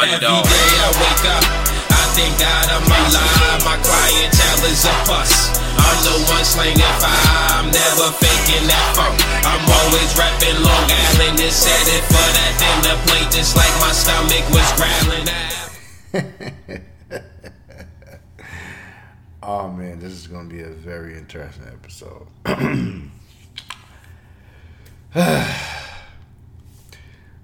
underdog. Every day I wake up, I thank God I'm alive. My clientele is a bust. I'm the one slinging fire. I'm never faking that funk. I'm always rapping Long Island. Just said it for that dinner plate, just like my stomach was growling. oh man, this is going to be a very interesting episode.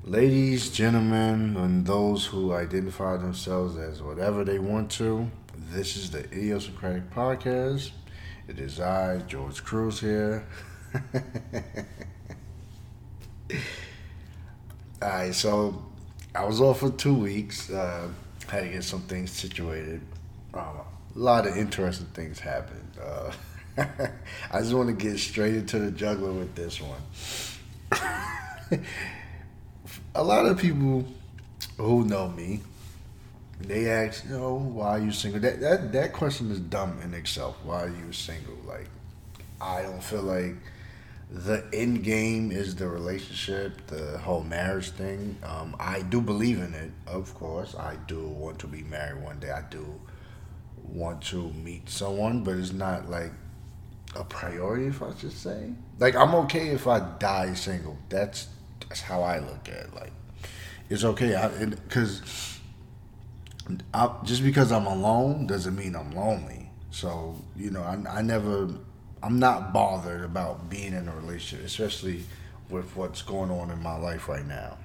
Ladies, gentlemen, and those who identify themselves as whatever they want to, this is the Idiosyncratic Podcast. It is I, George Crews, here. Alright, so I was off for two weeks. Uh, had to get some things situated. Um, a lot of interesting things happened. Uh, I just want to get straight into the juggler with this one. a lot of people who know me, they ask, you know, why are you single? That that that question is dumb in itself. Why are you single? Like, I don't feel like the end game is the relationship, the whole marriage thing. Um, I do believe in it, of course. I do want to be married one day. I do want to meet someone, but it's not like a priority, if I should say. Like, I'm okay if I die single. That's that's how I look at it. Like, it's okay because just because I'm alone doesn't mean I'm lonely. So you know, I, I never, I'm not bothered about being in a relationship, especially with what's going on in my life right now.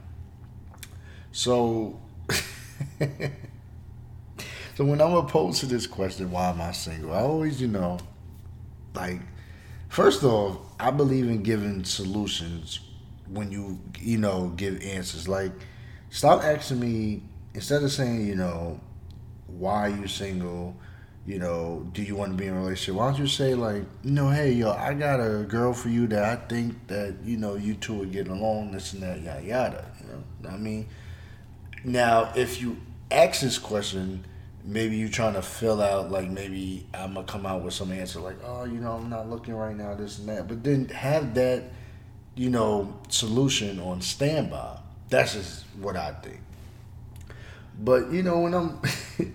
So, so when I'm opposed to this question, why am I single? I always, you know, like, first off, I believe in giving solutions when you you know give answers. Like, stop asking me instead of saying you know why are you single. You know, do you want to be in a relationship? Why don't you say like, you know, hey, yo, I got a girl for you that I think that you know you two are getting along, this and that, yada yada. You know, I mean, now if you ask this question, maybe you're trying to fill out like maybe I'm gonna come out with some answer like, oh, you know, I'm not looking right now, this and that. But then have that you know, solution on standby. That's just what I think. But you know, when I'm,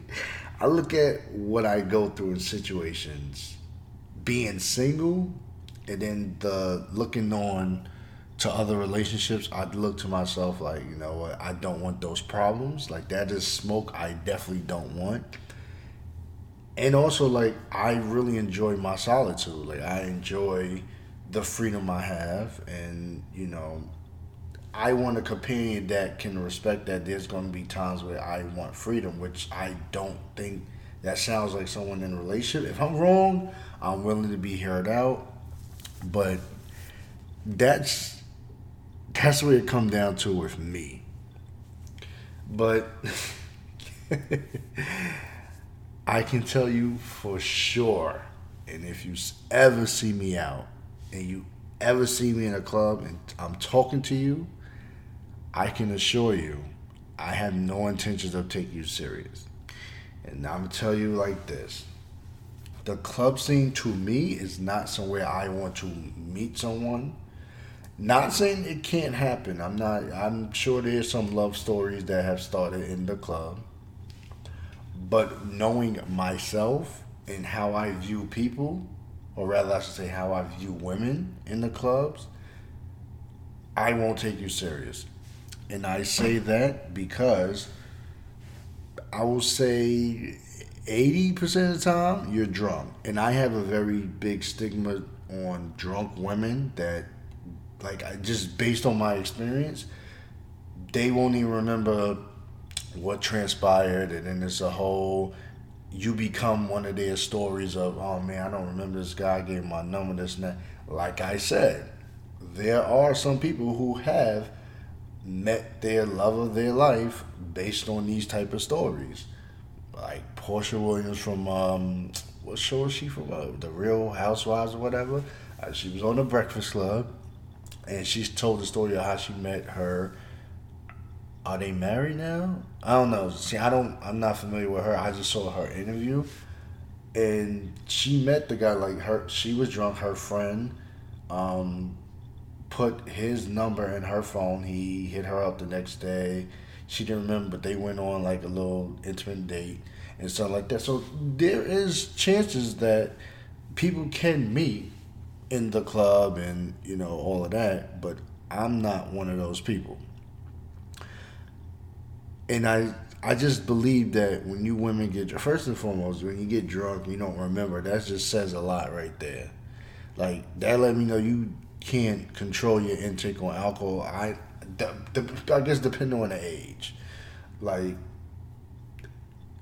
I look at what I go through in situations, being single, and then the looking on to other relationships, I'd look to myself like, you know what, I don't want those problems. Like that is smoke I definitely don't want. And also like I really enjoy my solitude. Like I enjoy the freedom I have, and you know, I want a companion that can respect that. There's going to be times where I want freedom, which I don't think that sounds like someone in a relationship. If I'm wrong, I'm willing to be heard out, but that's that's where it come down to with me. But I can tell you for sure, and if you ever see me out, and you ever see me in a club and I'm talking to you, I can assure you, I have no intentions of taking you serious. And I'm gonna tell you like this: the club scene to me is not somewhere I want to meet someone. Not saying it can't happen. I'm not. I'm sure there's some love stories that have started in the club. But knowing myself and how I view people, or rather, I should say, how I view women in the clubs, I won't take you serious. And I say that because I will say 80% of the time you're drunk. And I have a very big stigma on drunk women that, like, I, just based on my experience, they won't even remember what transpired. And then there's a whole you become one of their stories of, oh man, I don't remember this guy gave my number, this and that. Like I said, there are some people who have met their love of their life based on these type of stories. Like Porsha Williams from um, what show is she from? Uh, the Real Housewives or whatever. Uh, she was on the Breakfast Club, and she told the story of how she met her are they married now? I don't know. See, I don't. I'm not familiar with her. I just saw her interview, and she met the guy. Like her, she was drunk. Her friend, um, put his number in her phone. He hit her up the next day. she didn't remember, but they went on like a little intimate date and stuff like that. So there is chances that people can meet in the club and you know all of that, but I'm not one of those people. And I I just believe that when you women get first and foremost, when you get drunk, you don't remember. That just says a lot right there. Like that let me know you can't control your intake on alcohol. I, the, the, I guess depending on the age, like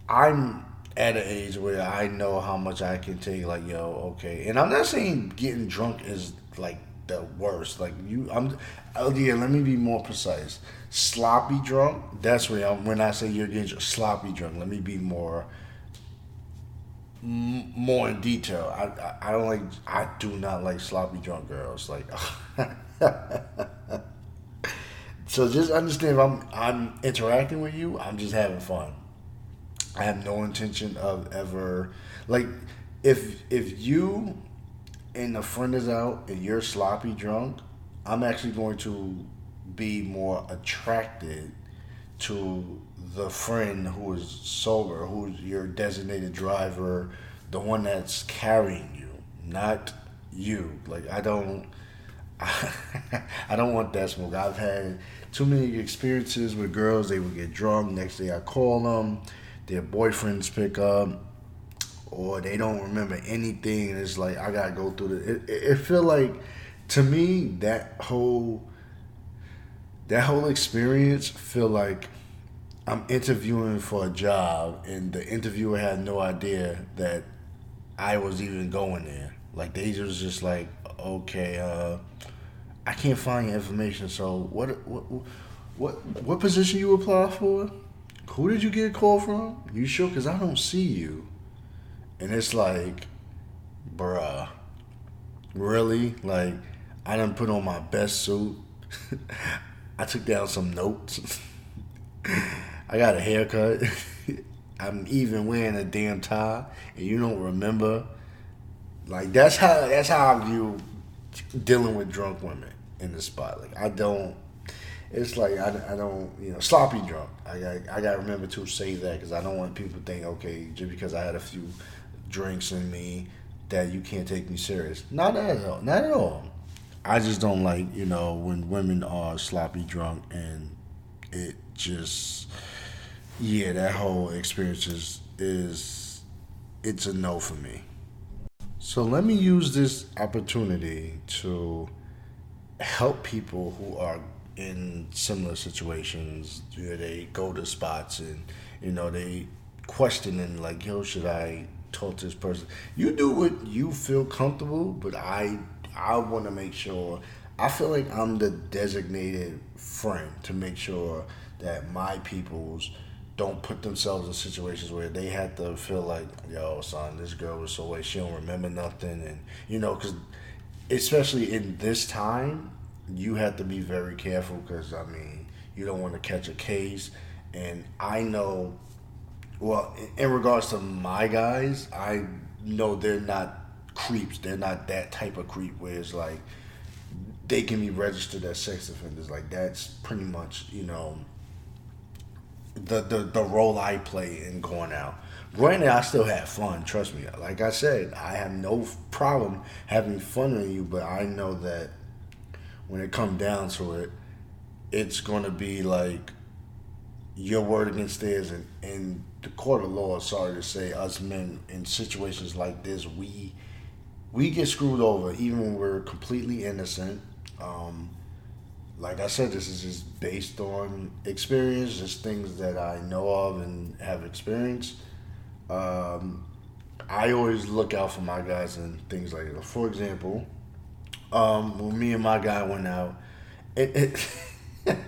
I'm at an age where I know how much I can take. Like yo, okay, and I'm not saying getting drunk is like the worst. Like you, I'm. Oh yeah, let me be more precise. Sloppy drunk. That's where I'm. When I say you're getting sloppy drunk, let me be more more in detail. I, I, I don't like I do not like sloppy drunk girls. Like so just understand if I'm I'm interacting with you, I'm just having fun. I have no intention of ever like if if you and a friend is out and you're sloppy drunk, I'm actually going to be more attracted to the friend who is sober, who's your designated driver, the one that's carrying you, not you. Like I don't, I don't want that smoke. I've had too many experiences with girls. They would get drunk. Next day I call them, their boyfriends pick up, or they don't remember anything. It's like I gotta go through the. It, it, it feel like, to me, that whole. That whole experience feel like I'm interviewing for a job, and the interviewer had no idea that I was even going there. Like they was just like, okay, uh, I can't find your information. So what, what, what, what position you apply for? Who did you get a call from? You sure? Cause I don't see you. And it's like, bruh, really? Like, I didn't put on my best suit. I took down some notes. I got a haircut. I'm even wearing a damn tie, and you don't remember. Like that's how that's how I view dealing with drunk women in the spot. Like I don't. It's like I, I don't you know sloppy drunk. I got I got to remember to say that because I don't want people to think okay just because I had a few drinks in me that you can't take me serious. Not at all. Not at all. I just don't like you know when women are sloppy drunk and it just yeah, that whole experience is, is it's a no for me. So let me use this opportunity to help people who are in similar situations where they go to spots and you know they questioning like yo should I talk to this person you do what you feel comfortable but I I want to make sure I feel like I'm the designated friend to make sure that my people's don't put themselves in situations where they have to feel like, yo, son, this girl was so late, she don't remember nothing, and you know, because especially in this time, you have to be very careful because I mean, you don't want to catch a case, and I know, well, in regards to my guys, I know they're not creeps, they're not that type of creep where it's like they can be registered as sex offenders, like that's pretty much, you know the, the, the role I play in going out. Granted, I still had fun. Trust me. Like I said, I have no problem having fun with you, but I know that when it comes down to it, it's to be like your word against theirs. And in the court of law, sorry to say, us men in situations like this, we we get screwed over even when we're completely innocent. Um, like I said, this is just based on experience, just things that I know of and have experienced. Um, I always look out for my guys and things like that. For example, um, when me and my guy went out, it, it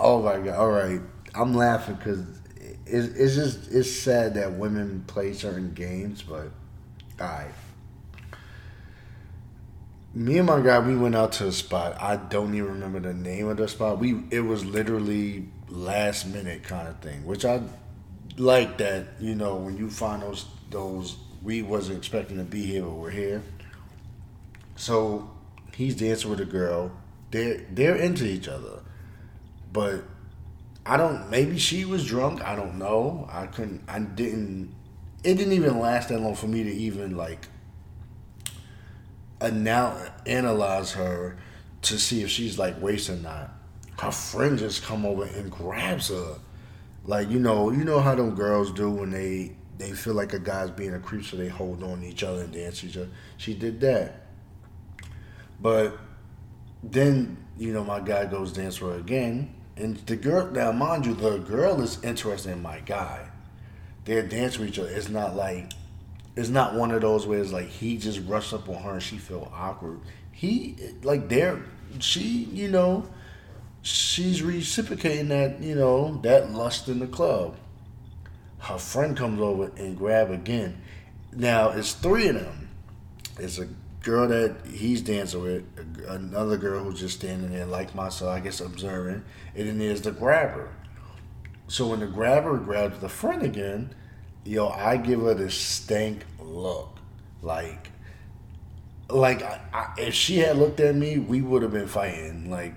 oh my god! All right, I'm laughing because it's, it's just it's sad that women play certain games, but all right me and my guy we went out to a spot i don't even remember the name of the spot we it was literally last minute kind of thing which i like that you know when you find those those we wasn't expecting to be here but we're here so he's dancing with a girl they're they're into each other but I don't. Maybe she was drunk. I don't know. I couldn't. I didn't. It didn't even last that long for me to even like now analyze her to see if she's like waste or not. Her friend just come over and grabs her. Like you know, you know how them girls do when they they feel like a guy's being a creep, so they hold on to each other and dance each other. She did that, but then you know my guy goes dance for her again, and the girl now mind you, the girl is interested in my guy. They're dancing with each other. It's not like it's not one of those where it's like he just rushed up on her and she felt awkward. He like there, she you know, she's reciprocating that you know that lust in the club. Her friend comes over and grab again. Now it's three of them. It's a girl that he's dancing with, another girl who's just standing there like myself, I guess observing, and then there's the grabber. So when the grabber grabs the friend again, yo, I give her this stank look. Like, like I, I, if she had looked at me, we would have been fighting. Like,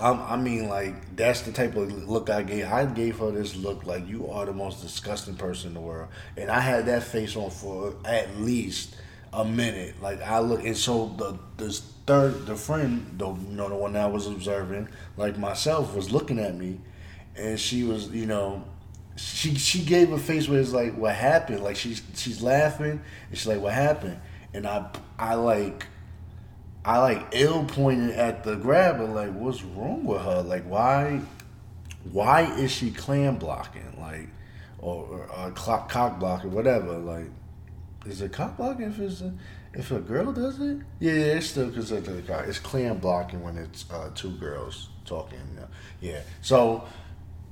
I, I, mean, like that's the type of look I gave. I gave her this look like you are the most disgusting person in the world, and I had that face on for at least a minute. Like I look, and so the the third, the friend, the you know the one that I was observing, like myself, was looking at me, and she was, you know, she she gave a face where it's like, what happened? Like she's she's laughing and she's like, what happened? And I I like I like ill pointed at the grabber, like, what's wrong with her? Like why why is she clam blocking? Like or, or uh, cock, cock blocking, whatever. Like is it cock blocking if it's a, if a girl does it? Yeah, yeah it's still considered cock. It's clam blocking when it's uh, two girls talking. Yeah. So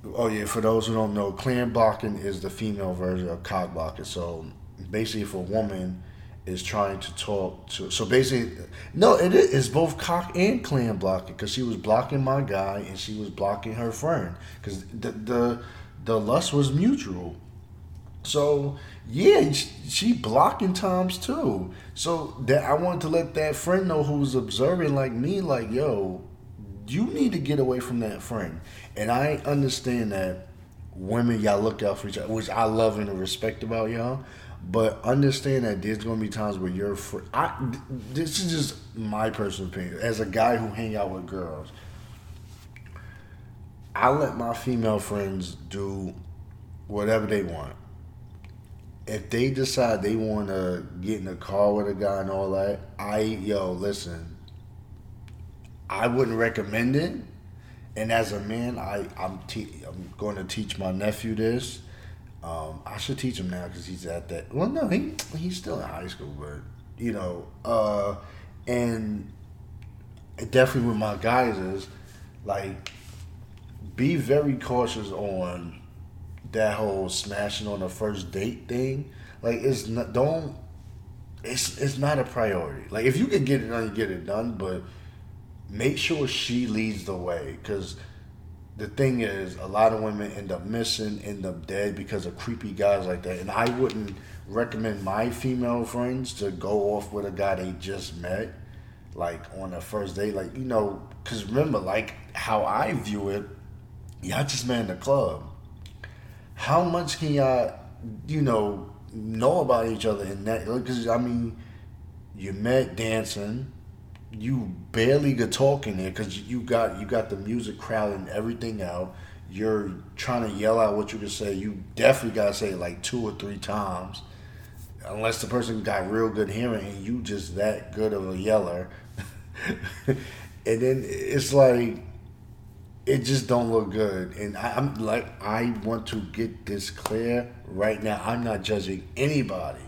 Oh yeah, for those who don't know, clam blocking is the female version of cock blocking. So basically, if a woman is trying to talk to, so basically, no, it is both cock and clam blocking because she was blocking my guy and she was blocking her friend because the the the lust was mutual. So yeah, she blocking times too. So that I wanted to let that friend know who's observing like me, like yo, you need to get away from that friend. And I understand that women, y'all look out for each other, which I love and respect about y'all. But understand that there's gonna be times where you're. Fr- I, this is just my personal opinion. As a guy who hang out with girls, I let my female friends do whatever they want. If they decide they want to get in a car with a guy and all that, I yo listen. I wouldn't recommend it and as a man, I I'm te- I'm going to teach my nephew this. Um, I should teach him now because he's at that. Well, no, he he's still in high school, but you know, uh, and definitely with my guys is like be very cautious on that whole smashing on the first date thing. Like it's not don't it's it's not a priority. Like if you can get it done, you get it done, but make sure she leads the way because the thing is a lot of women end up missing end up dead because of creepy guys like that. And i wouldn't recommend my female friends to go off with a guy they just met like on a first date. Like you know because remember like how i view it y'all just met in the club. How much can y'all you know know about each other in that because i mean you met dancing you barely get talking there because you got you got the music crowding everything out. You're trying to yell out what you can say. You definitely gotta say it like two or three times, unless the person got real good hearing and you just that good of a yeller. and then it's like it just don't look good. And I, I'm like I want to get this clear right now. I'm not judging anybody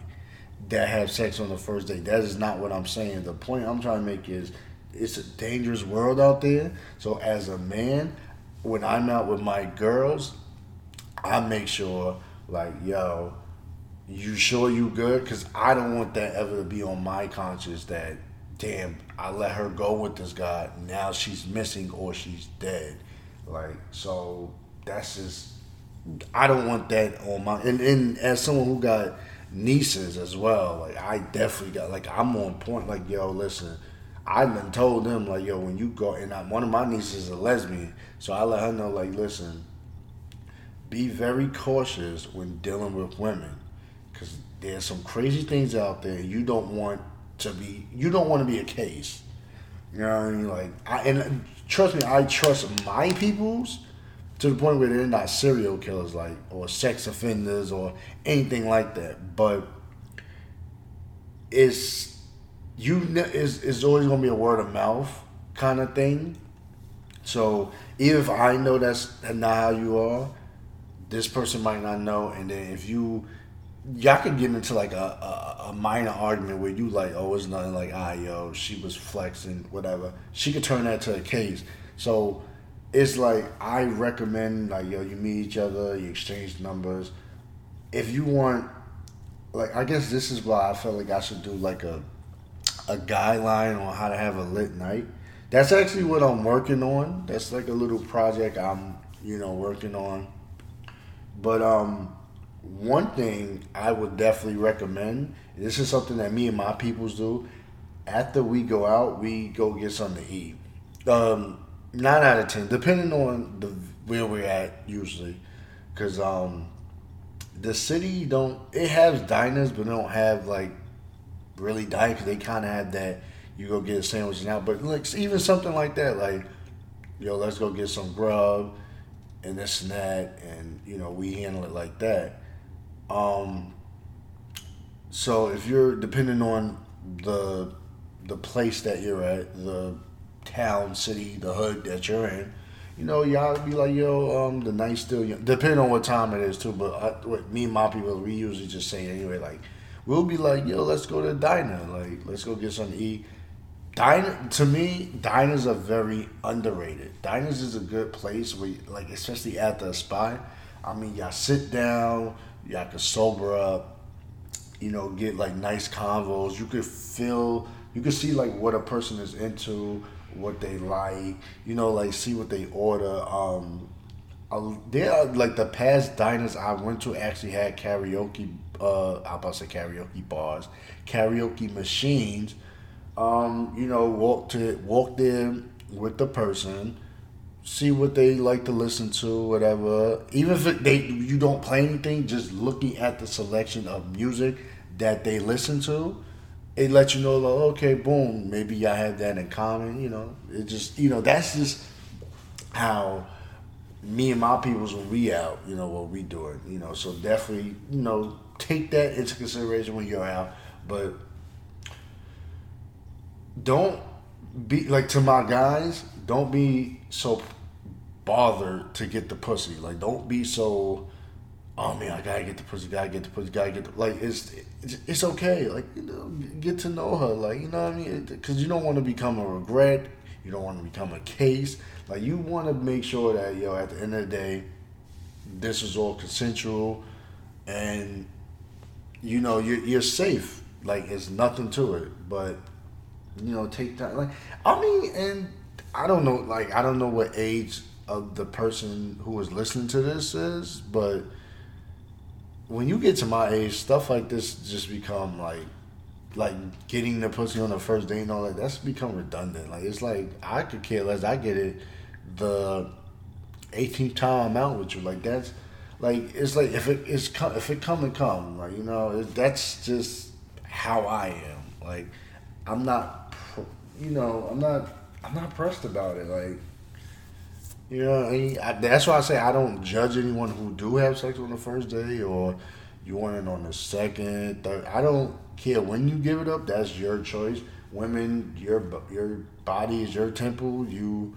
that have sex on the first date. That is not what I'm saying. The point I'm trying to make is it's a dangerous world out there. So as a man, when I'm out with my girls, I make sure like, yo, you sure you good? Cause I don't want that ever to be on my conscience that damn, I let her go with this guy. Now she's missing or she's dead. Like, so that's just I don't want that on my and, and as someone who got nieces as well. Like I definitely got like I'm on point. Like yo, listen, I done told them like yo when you go and I, one of my nieces is a lesbian, so I let her know like listen, be very cautious when dealing with women because there's some crazy things out there. You don't want to be. You don't want to be a case. You know what I mean? Like, I, and trust me, I trust my peoples to the point where they're not serial killers, like or sex offenders or anything like that. But it's you is is always gonna be a word of mouth kind of thing. So even if I know that's not how you are, this person might not know. And then if you y'all could get into like a, a, a, minor argument where you like, oh, it's nothing like, ah, yo, she was flexing, whatever. She could turn that to a case. So it's like I recommend like, yo, you meet each other, you exchange numbers. If you want, like, I guess this is why I felt like I should do like a a guideline on how to have a lit night. That's actually what I'm working on. That's like a little project I'm, you know, working on. But um one thing I would definitely recommend. This is something that me and my peoples do. After we go out, we go get something to eat. Um, nine out of ten, depending on the where we're at usually, because um, the city don't it has diners, but don't have like really diners. They kind of have that you go get a sandwich now, but like even something like that, like yo, let's go get some grub and this and that, and you know we handle it like that. Um, so if you're depending on the the place that you're at, the town, city, the hood that you're in, you know, y'all be like, yo, um, the night's still young. Depending on what time it is too. But I, what me and my people, we usually just say anyway, like, we'll be like, yo, let's go to diner, like, let's go get something to eat. Diner to me, diners are very underrated. Diners is a good place where, like, especially at the spot. I mean, y'all sit down, y'all can sober up, you know, get like nice convos. You could feel, you could see like what a person is into, what they like, you know, like see what they order. Um, there are like the past diners I went to actually had karaoke. Uh, I about to say karaoke bars, karaoke machines. Um, you know, walk to walk there with the person see what they like to listen to, whatever. Even if they you don't play anything, just looking at the selection of music that they listen to, it lets you know, like, okay, boom, maybe y'all have that in common. You know, it just you know that's just how me and my peoples when we out, you know, what we doing, you know. So definitely, you know, take that into consideration when you're out, but don't be like to my guys. Don't be so bothered to get the pussy. Like, don't be so. Oh man, I gotta get the pussy. Gotta get the pussy. Gotta get the like. It's it's okay. Like you know, get to know her. Like you know what I mean? Because you don't want to become a regret. You don't want to become a case. Like you want to make sure that yo, at the end of the day, this is all consensual, and you know you're you're safe. Like it's nothing to it. But you know, take that. Like I mean, and I don't know. Like I don't know what age of the person who is listening to this is, but when you get to my age, stuff like this just become like like getting the pussy on the first date and all that. That's become redundant. Like it's like I could care less. I get it the 18th time I'm out with you. Like that's like it's like if it is come if it come and come. Like you know it, that's just how I am. Like I'm not you know I'm not I'm not pressed about it. Like you know, I, that's why I say I don't judge anyone who do have sex on the first day or you want it on the second, third. I don't care when you give it up. That's your choice. Women, your your body is your temple. You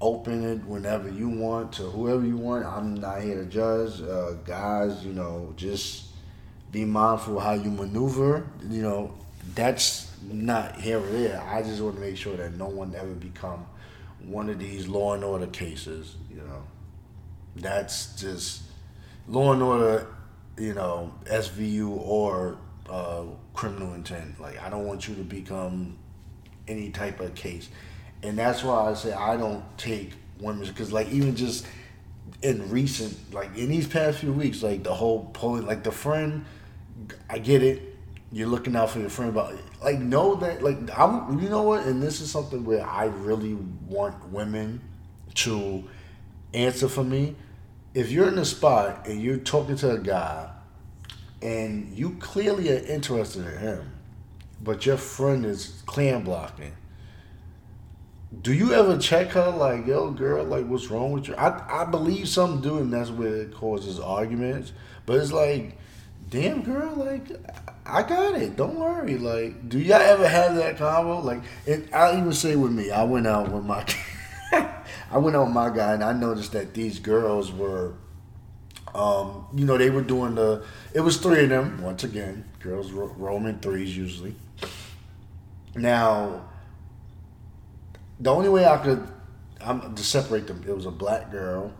open it whenever you want to whoever you want. I'm not here to judge. Uh, guys, you know, just be mindful how you maneuver. You know, that's not here or there. I just want to make sure that no one ever become one of these law and order cases, you know, that's just law and order, you know, SVU or uh, criminal intent. Like, I don't want you to become any type of case. And that's why I say I don't take women, because, like, even just in recent, like, in these past few weeks, like, the whole pulling, like, the friend, I get it. You're looking out for your friend, but like know that like I'm you know what and this is something where I really want women to answer for me if you're in a spot and you're talking to a guy and you clearly are interested in him, but your friend is clam blocking, do you ever check her like, yo, girl, like, what's wrong with you? I, I believe some do, and that's where it causes arguments. But it's like, damn, girl, like, I got it. Don't worry. Like, do y'all ever have that convo? Like, I'll even say with me, I went out with my, I went out with my guy, and I noticed that these girls were, um, you know, they were doing the. It was three of them. Once again, girls ro- roaming threes usually. Now, the only way I could, I'm to separate them. It was a black girl,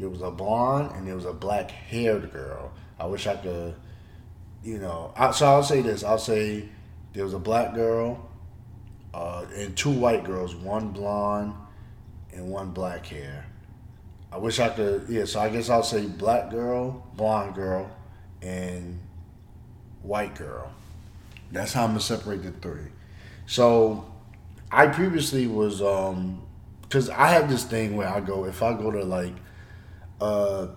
it was a blonde, and it was a black haired girl. I wish I could you know, I, so I'll say this. I'll say there was a black girl uh, and two white girls, one blonde and one black hair. I wish I could, yeah, so I guess I'll say black girl, blonde girl, and white girl. That's how I'm gonna separate the three. So I previously was, um, cause I have this thing where I go, if I go to like, uh,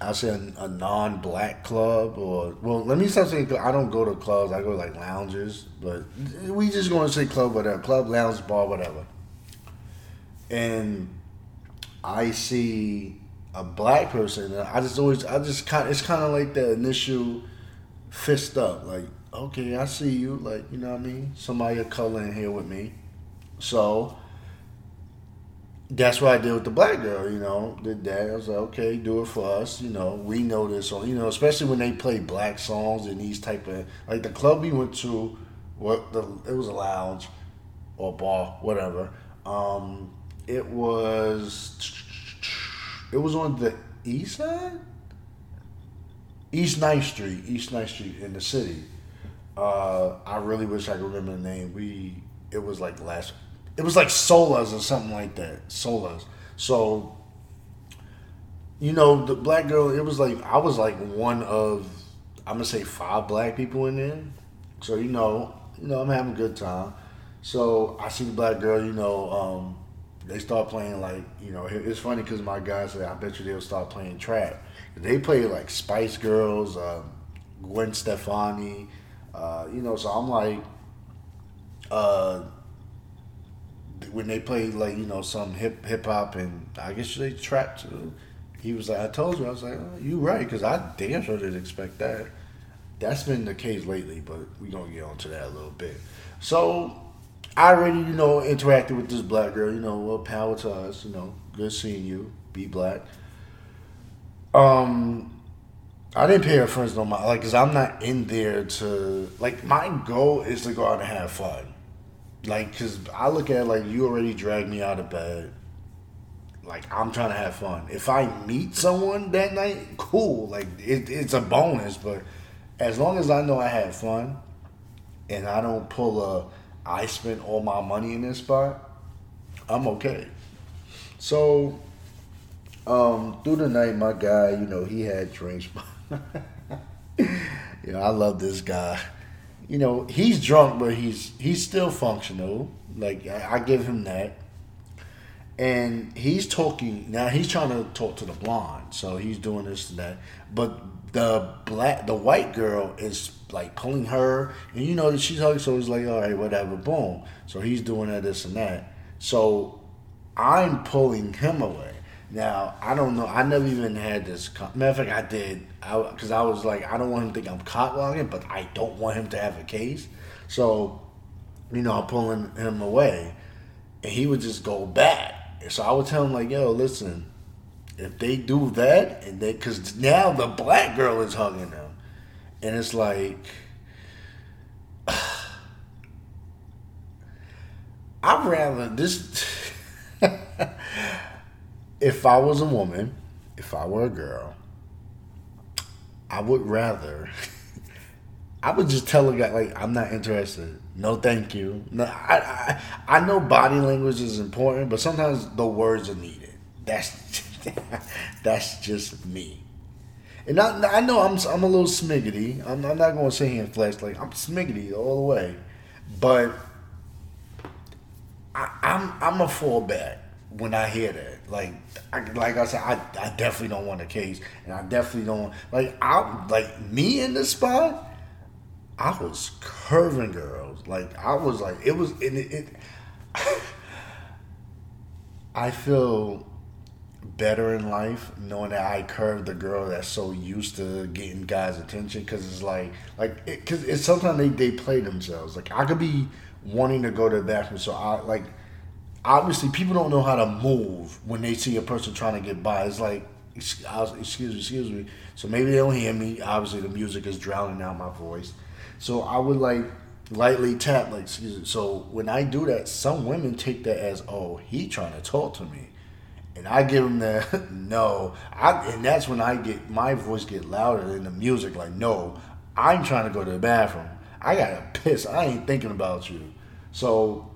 I say a, a, non-black club or well, let me start saying I don't go to clubs. I go to like lounges, but we just going to say club, whatever, club, lounge, bar, whatever. And I see a black person, I just always, I just kind, it's kind of like the initial fist up, like okay, I see you, like you know what I mean. Somebody of color in here with me, so that's what I did with the black girl, you know. Did that. I was like, okay, do it for us. You know, we know this song. You know, especially when they play black songs and these type of like the club we went to, what the it was a lounge or bar, whatever. Um, it was it was on the east side, East Ninth Street, East Ninth Street in the city. Uh, I really wish I could remember the name. We it was like last it was like Solas or something like that. Solas. So, you know, the black girl, it was like, I was like one of, I'm to say five black people in there. So, you know, you know, I'm having a good time. So I see the black girl, you know, um, they start playing like, you know, it's funny because my guys said, I bet you they'll start playing trap. They play like Spice Girls, uh, Gwen Stefani, uh, you know, so I'm like, uh, when they played like you know some hip hip hop and I guess they trap too. He was like, I told you. I was like, oh, you right, because I damn sure didn't expect that. That's been the case lately, but we gonna get onto that a little bit. So I already, you know, interacted with this black girl. You know, well, power to us. You know, good seeing you. Be black. Um, I didn't pay her friends no mind, like, cause I'm not in there to like. My goal is to go out and have fun. Like, cause I look at like you already dragged me out of bed. Like I'm trying to have fun. If I meet someone that night, cool. Like it, it's a bonus. But as long as I know I had fun, and I don't pull a, I spent all my money in this spot, I'm okay. So, um, through the night, my guy, you know, he had drinks. you know, I love this guy you know, he's drunk, but he's he's still functional. Like I, I give him that. And he's talking now. He's trying to talk to the blonde, so he's doing this and that. But the black, the white girl is like pulling her, and you know that she's hugging. So he's like, all right, whatever, boom. So he's doing that, this and that. So I'm pulling him away. Now I don't know. I never even had this. Matter of fact, I did. Because I, I, was like, I don't want him to think I'm cockblocking, but I don't want him to have a case. So, you know, I'm pulling him away, and he would just go back. So I would tell him like, Yo, listen, if they do that, and they, because now the black girl is hugging him, and it's like. I'd rather this. If I was a woman, if I were a girl, I would rather. I would just tell a guy like I'm not interested. No, thank you. No, I, I I know body language is important, but sometimes the words are needed. That's that's just me. And I, I know I'm I'm a little smiggidy. I'm, I'm not going to say here and flex like I'm smiggidy all the way, but I, I'm I'm a fallback when I hear that. Like, I, like I said, I, I definitely don't want a case, and I definitely don't like I like me in the spot. I was curving girls, like I was like it was it. it, it I feel better in life knowing that I curved the girl that's so used to getting guys' attention because it's like like because it, it's sometimes they, they play themselves. Like I could be wanting to go to the bathroom, so I like obviously people don't know how to move when they see a person trying to get by. It's like excuse me, excuse me. So maybe they don't hear me. Obviously the music is drowning out my voice. So I would like lightly tap like excuse me. So when I do that, some women take that as oh he trying to talk to me and I give them the no. I and that's when I get my voice get louder than the music. Like no, I'm trying to go to the bathroom. I gotta piss. I ain't thinking about you. So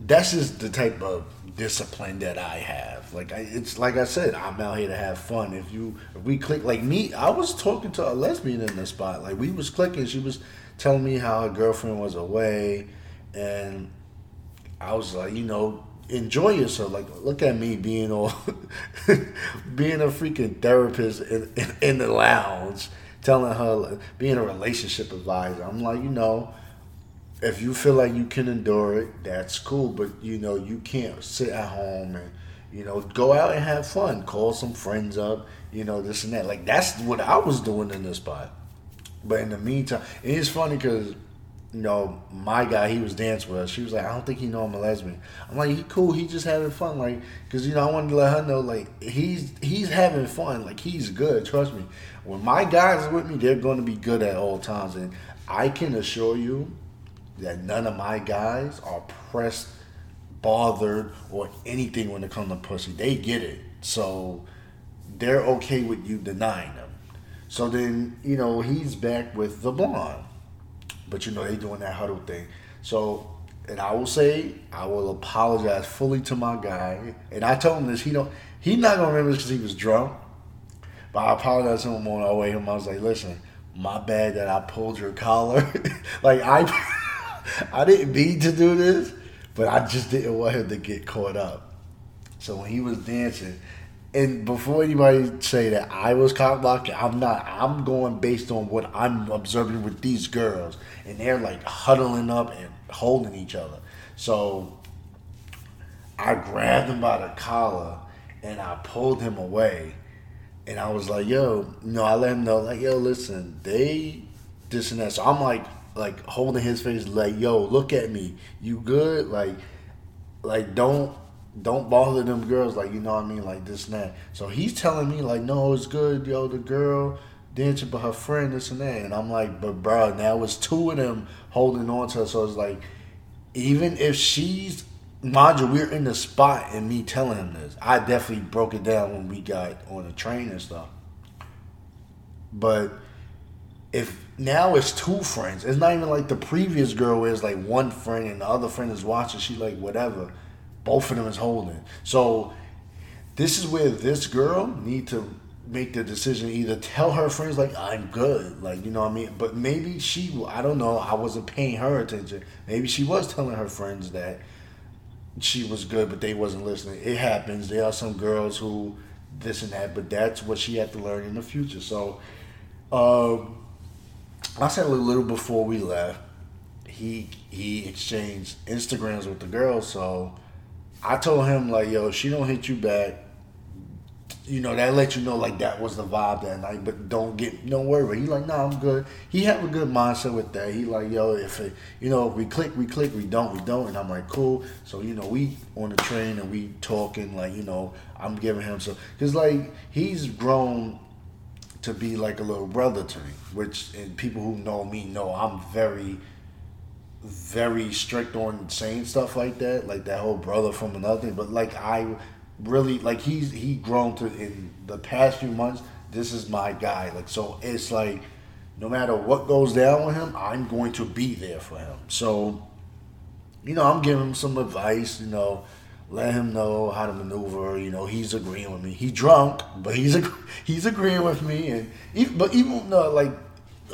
that's just the type of discipline that I have. Like I, it's like I said, I'm out here to have fun. If you if we click like me, I was talking to a lesbian in the spot. Like we was clicking. She was telling me how her girlfriend was away, and I was like, you know, enjoy yourself. Like, look at me being all, being a freaking therapist in, in, in, the lounge, telling her, being a relationship advisor. I'm like, you know, if you feel like you can endure it, that's cool. But, you know, you can't sit at home and, you know, go out and have fun. Call some friends up, you know, this and that. Like, that's what I was doing in this spot. But in the meantime, it's funny because you know, my guy, he was dancing with us. She was like, I don't think he know I'm a lesbian. I'm like, he cool. He just having fun. Like, cause you know, I wanted to let her know, like, he's he's having fun. Like, he's good. Trust me. When my guys are with me, they're going to be good at all times. And I can assure you that none of my guys are pressed, bothered, or anything when it comes to pussy. They get it. So they're okay with you denying them. So then, you know, he's back with the blonde. But you know they doing that huddle thing. So and I will say I will apologize fully to my guy. And I told him this. He don't. He not gonna remember this because he was drunk. But I apologized to him on our way home. I was like, listen, my bad that I pulled your collar. like I, I didn't mean to do this, but I just didn't want him to get caught up. So when he was dancing, and before anybody say that I was cock blocking, I'm not. I'm going based on what I'm observing with these girls, and they're like huddling up and holding each other. So I grabbed him by the collar and I pulled him away, and I was like, "Yo, no." I let him know, like, "Yo, listen, they this and that." So I'm like, like holding his face, like, "Yo, look at me. You good? Like, like don't." don't bother them girls like you know what I mean like this and that. So he's telling me like no it's good yo the girl dancing but her friend this and that and I'm like but bro now it's two of them holding on to her so it's like even if she's mind you we're in the spot and me telling him this I definitely broke it down when we got on the train and stuff but if now it's two friends it's not even like the previous girl is like one friend and the other friend is watching she like whatever both of them is holding. So this is where this girl need to make the decision either tell her friends like I'm good, like you know what I mean. But maybe she, I don't know. I wasn't paying her attention. Maybe she was telling her friends that she was good, but they wasn't listening. It happens. There are some girls who this and that, but that's what she had to learn in the future. So, um, I said a little before we left. He he exchanged Instagrams with the girl, so I told him like, yo, she don't hit you back. You know that let you know like that was the vibe that night, but don't get don't worry. But he like, nah, I'm good. He have a good mindset with that. He like, yo, if it, you know, if we click, we click. We don't, we don't. And I'm like, cool. So you know, we on the train and we talking like, you know, I'm giving him some because like he's grown to be like a little brother to me. Which and people who know me know I'm very very strict on saying stuff like that, like that whole brother from another. Thing. But like I really like he's he grown to in the past few months. This is my guy. Like so, it's like no matter what goes down with him, I'm going to be there for him. So you know, I'm giving him some advice. You know, let him know how to maneuver. You know, he's agreeing with me. He drunk, but he's he's agreeing with me. And even, but even like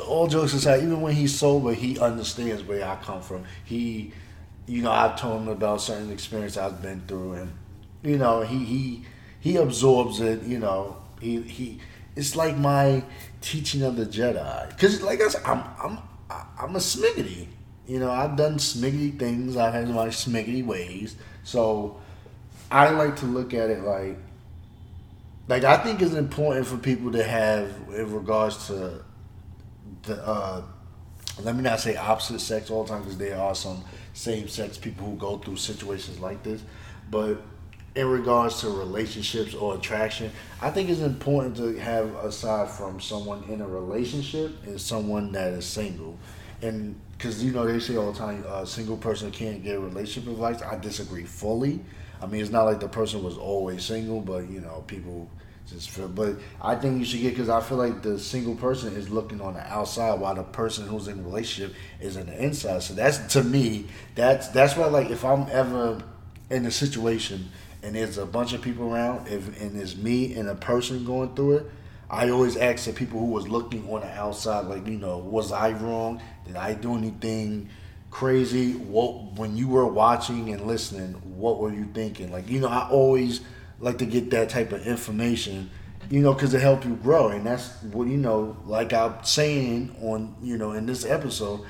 all jokes aside, even when he's sober, he understands where I come from. He you know, I've told him about certain experience I've been through, and you know, he he he absorbs it. You know, he he. It's like my teaching of the Jedi, because like I said, I'm I'm I'm a smiggidy. You know, I've done smiggidy things. I have had my smiggidy ways. So I like to look at it like, like I think it's important for people to have in regards to the. Uh, let me not say opposite sex all the time because there are some same sex people who go through situations like this, but in regards to relationships or attraction, I think it's important to have aside from someone in a relationship and someone that is single, and because you know they say all the time a single person can't get relationship advice. I disagree fully. I mean, it's not like the person was always single, but you know people just feel. But I think you should get because I feel like the single person is looking on the outside while the person who's in a relationship is in the inside. So that's to me, that's that's why like if I'm ever in a situation and there's a bunch of people around, if and it's me and a person going through it, I always ask the people who was looking on the outside, like you know, was I wrong? Did I do anything? Crazy what when you were watching and listening what were you thinking like you know i always like to get that type of information, you know, because it help you grow. And that's what you know, like I'm saying on you know in this episode.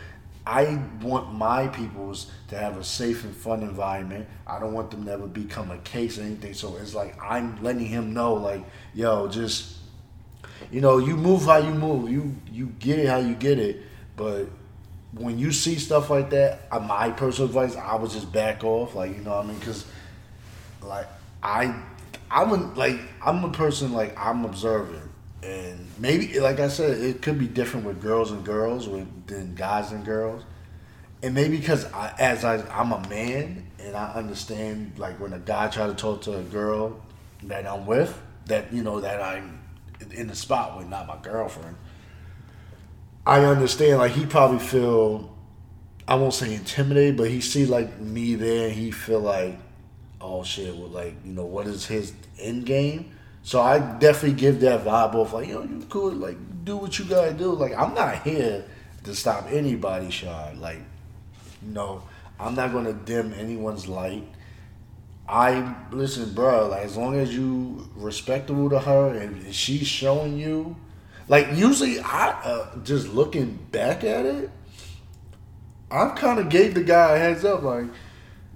I want my peoples to have a safe and fun environment. I don't want them to ever become a case or anything. So it's like I'm letting him know, like, yo, just you know, you move how you move. You you get it how you get it. But when you see stuff like that, uh, my personal advice, I would just back off. Like, you know what I mean? Because like I I'm a, like I'm a person like I'm observant, and maybe like I said, it could be different with girls and girls with than guys and girls, and maybe because I, as I I'm a man and I understand like when a guy try to talk to a girl that I'm with, that you know that I'm in the spot with, not my girlfriend. I understand like he probably feel I won't say intimidated, but he see like me there, and he feel like oh shit, well, like, you know, what is his end game? So I definitely give that vibe off, like, yo, you cool, like, do what you gotta do. Like, I'm not here to stop anybody shine. Like, you know, I'm not gonna dim anyone's light. I listen, bro. Like, as long as you respectable to her and she's showing you, like, usually I uh, just looking back at it, I've kind of gave the guy a heads up, like,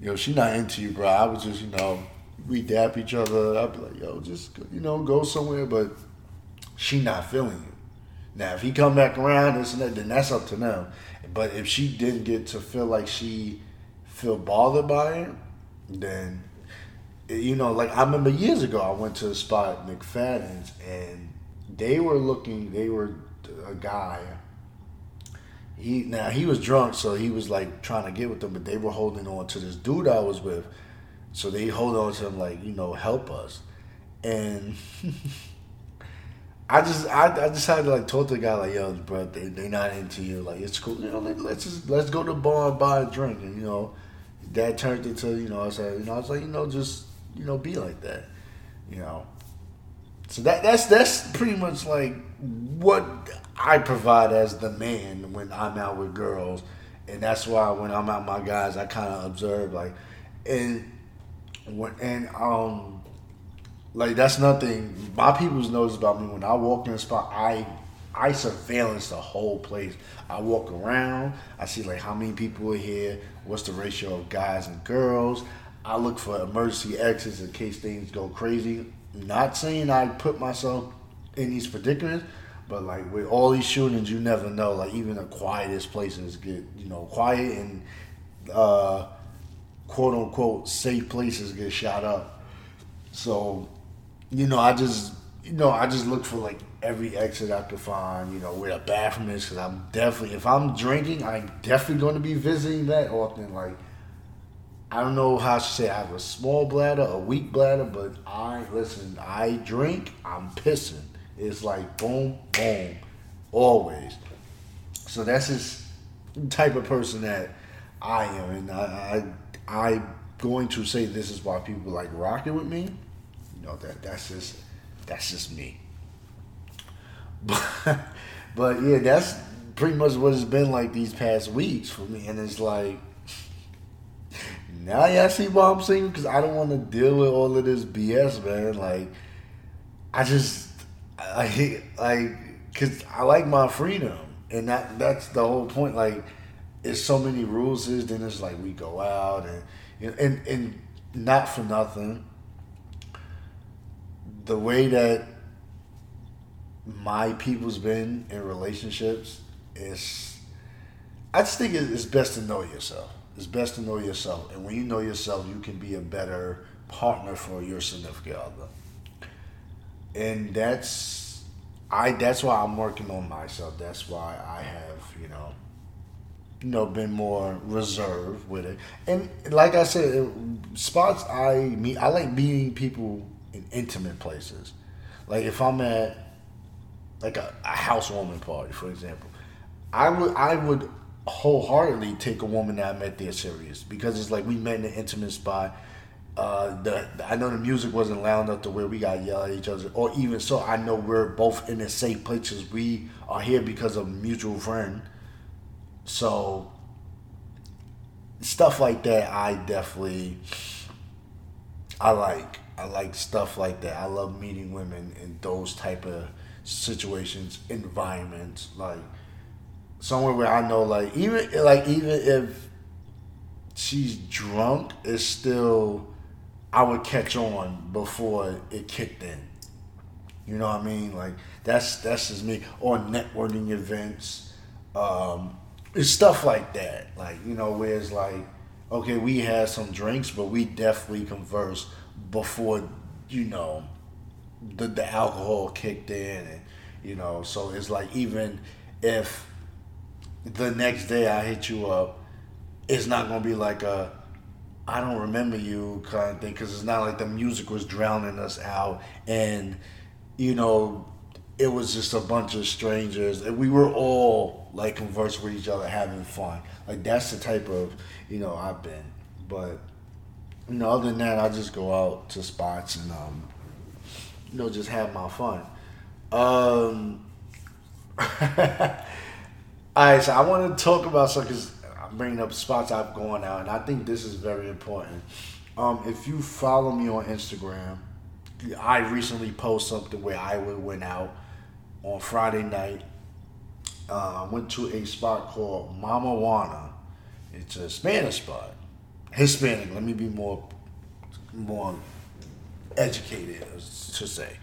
yo, she not into you, bro. I was just, you know, we dap each other. I'd be like, yo, just, you know, go somewhere, but she not feeling you. Now, if he come back around, this and that, then that's up to them. But if she didn't get to feel like she feel bothered by it, then, you know, like I remember years ago, I went to a spot, McFadden's, and they were looking, they were a guy he now he was drunk, so he was like trying to get with them, but they were holding on to this dude I was with. So they hold on to him like, you know, help us. And I just I, I just had to like talk to the guy like, yo, bro, they they not into you. Like it's cool. You know, like, let's just let's go to the bar and buy a drink. And you know, that turned into, you know, I said, you know, I was like, you know, just, you know, be like that. You know. So that that's that's pretty much like what I provide as the man when I'm out with girls, and that's why when I'm out with my guys, I kind of observe like, and when and um, like that's nothing. My people's knows about me when I walk in a spot, I I surveillance the whole place. I walk around, I see like how many people are here, what's the ratio of guys and girls. I look for emergency exits in case things go crazy. Not saying I put myself in these predicaments, but like with all these shootings, you never know. Like even the quietest places get you know quiet and uh, quote unquote safe places get shot up. So you know, I just you know I just look for like every exit I could find. You know where the bathroom is because I'm definitely if I'm drinking, I'm definitely going to be visiting that often. Like I don't know how to say I have a small bladder, a weak bladder, but I listen. I drink, I'm pissing. It's like boom, boom, always. So that's his type of person that I am, and I, I, I'm going to say this is why people like rocking with me. You know that that's just that's just me. But, but yeah, that's pretty much what it's been like these past weeks for me, and it's like now y'all see why I'm single because I don't want to deal with all of this BS, man. Like, I just I hate like because I like my freedom, and that that's the whole point. Like, it's so many rules. Is then it's like we go out and you know, and and not for nothing. The way that my people's been in relationships is, I just think it's best to know yourself. It's best to know yourself, and when you know yourself, you can be a better partner for your significant other. And that's, I. That's why I'm working on myself. That's why I have, you know, you know, been more reserved with it. And like I said, spots I meet, I like meeting people in intimate places. Like if I'm at like a, a housewarming party, for example, I would I would wholeheartedly take a woman that I met there serious because it's like we met in an intimate spot. Uh, the I know the music wasn't loud enough to where we got yell at each other, or even so, I know we're both in the safe places. We are here because of mutual friend. So stuff like that, I definitely I like. I like stuff like that. I love meeting women in those type of situations, environments, like somewhere where I know, like even like even if she's drunk, it's still I would catch on before it kicked in. You know what I mean? Like that's that's just me. Or networking events, um, it's stuff like that. Like you know, where it's like, okay, we had some drinks, but we definitely conversed before you know the the alcohol kicked in, and you know, so it's like even if the next day I hit you up, it's not gonna be like a I don't remember you kind of thing because it's not like the music was drowning us out. And you know it was just a bunch of strangers and we were all like conversing with each other having fun. Like that's the type of you know I've been. But you know other than that I just go out to spots and um you know just have my fun. Um all right, so I want to talk about something because I'm bringing up spots I've gone out, and I think this is very important. Um, if you follow me on Instagram, I recently posted something where I went out on Friday night. Uh, went to a spot called Mama Juana. It's a Spanish spot, Hispanic. Let me be more more educated to say.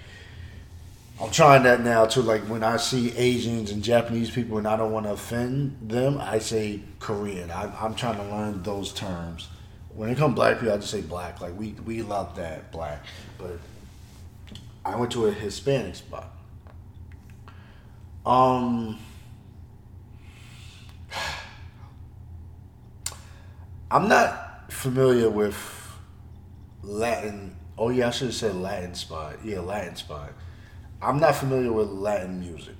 I'm trying that now too. Like when I see Asians and Japanese people, and I don't want to offend them, I say Korean. I, I'm trying to learn those terms. When it comes black people, I just say black. Like we we love that black. But I went to a Hispanic spot. Um, I'm not familiar with Latin. Oh yeah, I should have said Latin spot. Yeah, Latin spot. I'm not familiar with Latin music.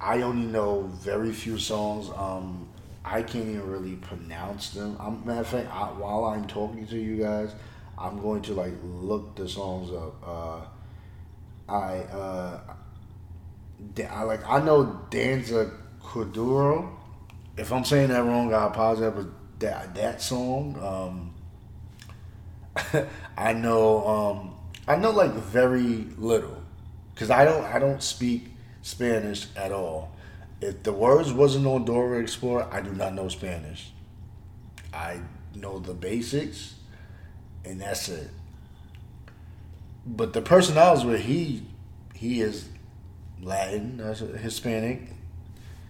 I only know very few songs. Um, I can't even really pronounce them. I'm, matter of fact, I, while I'm talking to you guys, I'm going to like look the songs up. Uh, I uh, I like I know Danza Kuduro. If I'm saying that wrong, I apologize. But that that song, um, I know um, I know like very little because I don't I don't speak Spanish at all. If the words wasn't on Dora Explorer, I do not know Spanish. I know the basics, and that's it. But the person I was with, he he is Latin, Hispanic,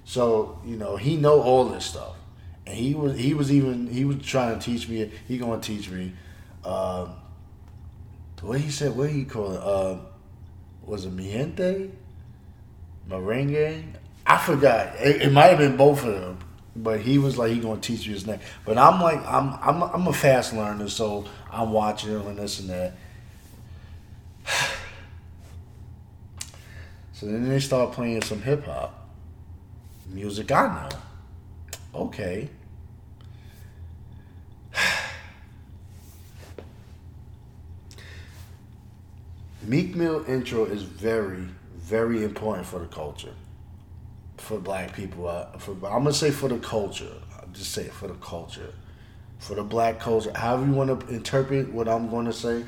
so you know he know all this stuff, and he was he was even he was trying to teach me. He gonna teach me. Um, what he said, what he call it? Uh, was it Mi Gente? Merengue? I forgot. It, it might have been both of them. But he was like, he gonna teach you his name. But I'm like, I'm I'm I'm a fast learner, so I'm watching him and this and that. So then they start playing some hip hop music I know. Okay. Meek Mill intro is very, very important for the culture, for black people. Uh, for I'm gonna say for the culture. I'll just say for the culture, for the black culture, however you want to interpret what I'm going to say,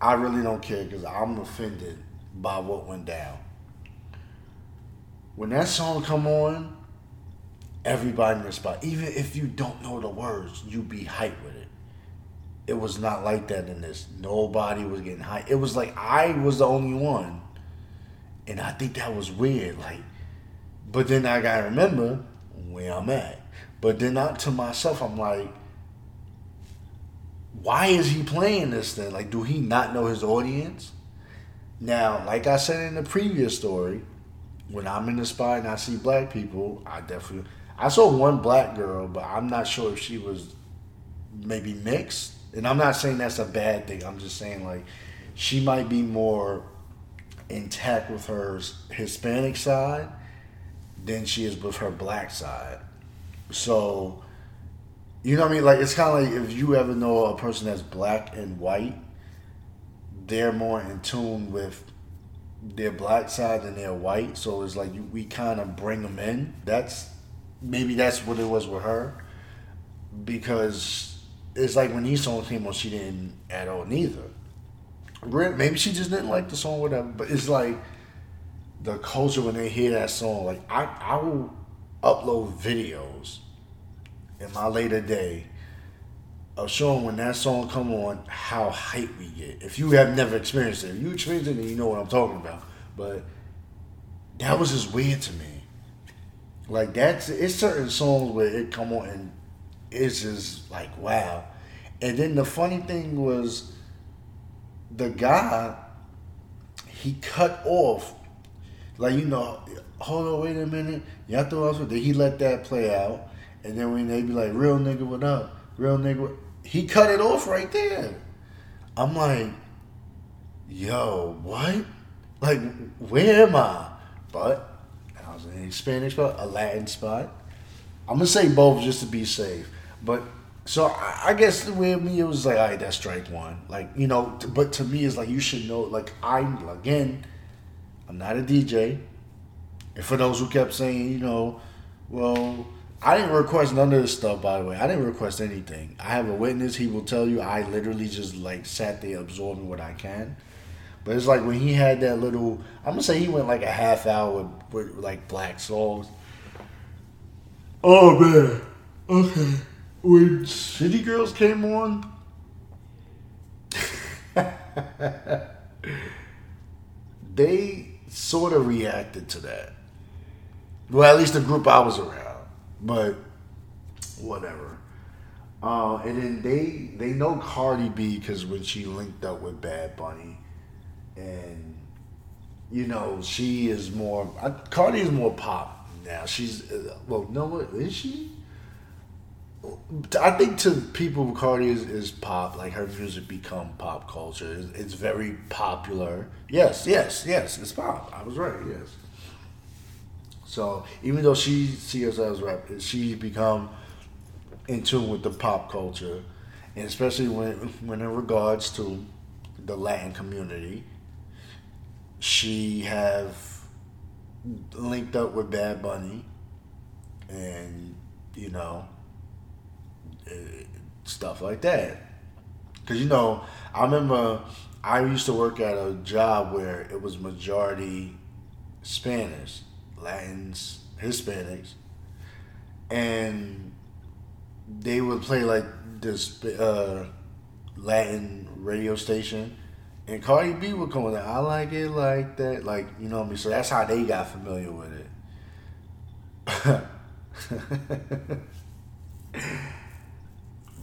I really don't care because I'm offended by what went down. When that song come on, everybody spot, even if you don't know the words, you be hyped with it. It was not like that in this. Nobody was getting high. It was like I was the only one. And I think that was weird. Like, but then I gotta remember where I'm at. But then not to myself, I'm like, why is he playing this then? Like, do he not know his audience? Now, like I said in the previous story, when I'm in the spot and I see black people, I definitely I saw one black girl, but I'm not sure if she was maybe mixed. And I'm not saying that's a bad thing. I'm just saying like she might be more intact with her Hispanic side than she is with her black side. So you know what I mean? Like it's kind of like if you ever know a person that's black and white, they're more in tune with their black side than their white. So it's like we kind of bring them in. That's maybe that's what it was with her, because it's like when these songs came on, she didn't at all neither. Maybe she just didn't like the song, whatever. But it's like the culture when they hear that song. Like I, I will upload videos in my later day of showing when that song come on how hype we get. If you have never experienced it, if you experienced it, then you know what I'm talking about. But that was just weird to me. Like that's it's certain songs where it come on and it's just like wow. And then the funny thing was the guy he cut off like you know hold on wait a minute y'all thought I was did he let that play out and then when they be like, real nigga, what up? Real nigga, he cut it off right there. I'm like, yo, what? Like, where am I? But I was in a Spanish spot, a Latin spot. I'm gonna say both just to be safe. But so I, I guess the way me, it was like, all right, that's strike one. Like, you know, but to me, it's like, you should know, like, I'm, again, I'm not a DJ. And for those who kept saying, you know, well, I didn't request none of this stuff, by the way. I didn't request anything. I have a witness. He will tell you I literally just like sat there absorbing what I can. But it's like when he had that little. I'm gonna say he went like a half hour with, with like black Souls. Oh man. Okay. When City Girls came on. they sort of reacted to that. Well, at least the group I was around but whatever. Uh, and then they they know Cardi B because when she linked up with Bad Bunny, and you know she is more. I, Cardi is more pop now. She's uh, well, no, what is she? I think to people, Cardi is, is pop. Like her music become pop culture. It's, it's very popular. Yes, yes, yes. It's pop. I was right. Yes. So even though she sees as rap, she's become in tune with the pop culture, and especially when when in regards to the Latin community, she have linked up with Bad Bunny, and you know stuff like that. Cause you know, I remember I used to work at a job where it was majority Spanish Latins, Hispanics, and they would play like this uh, Latin radio station, and Cardi B would come with I like it like that, like you know what I mean. So that's how they got familiar with it.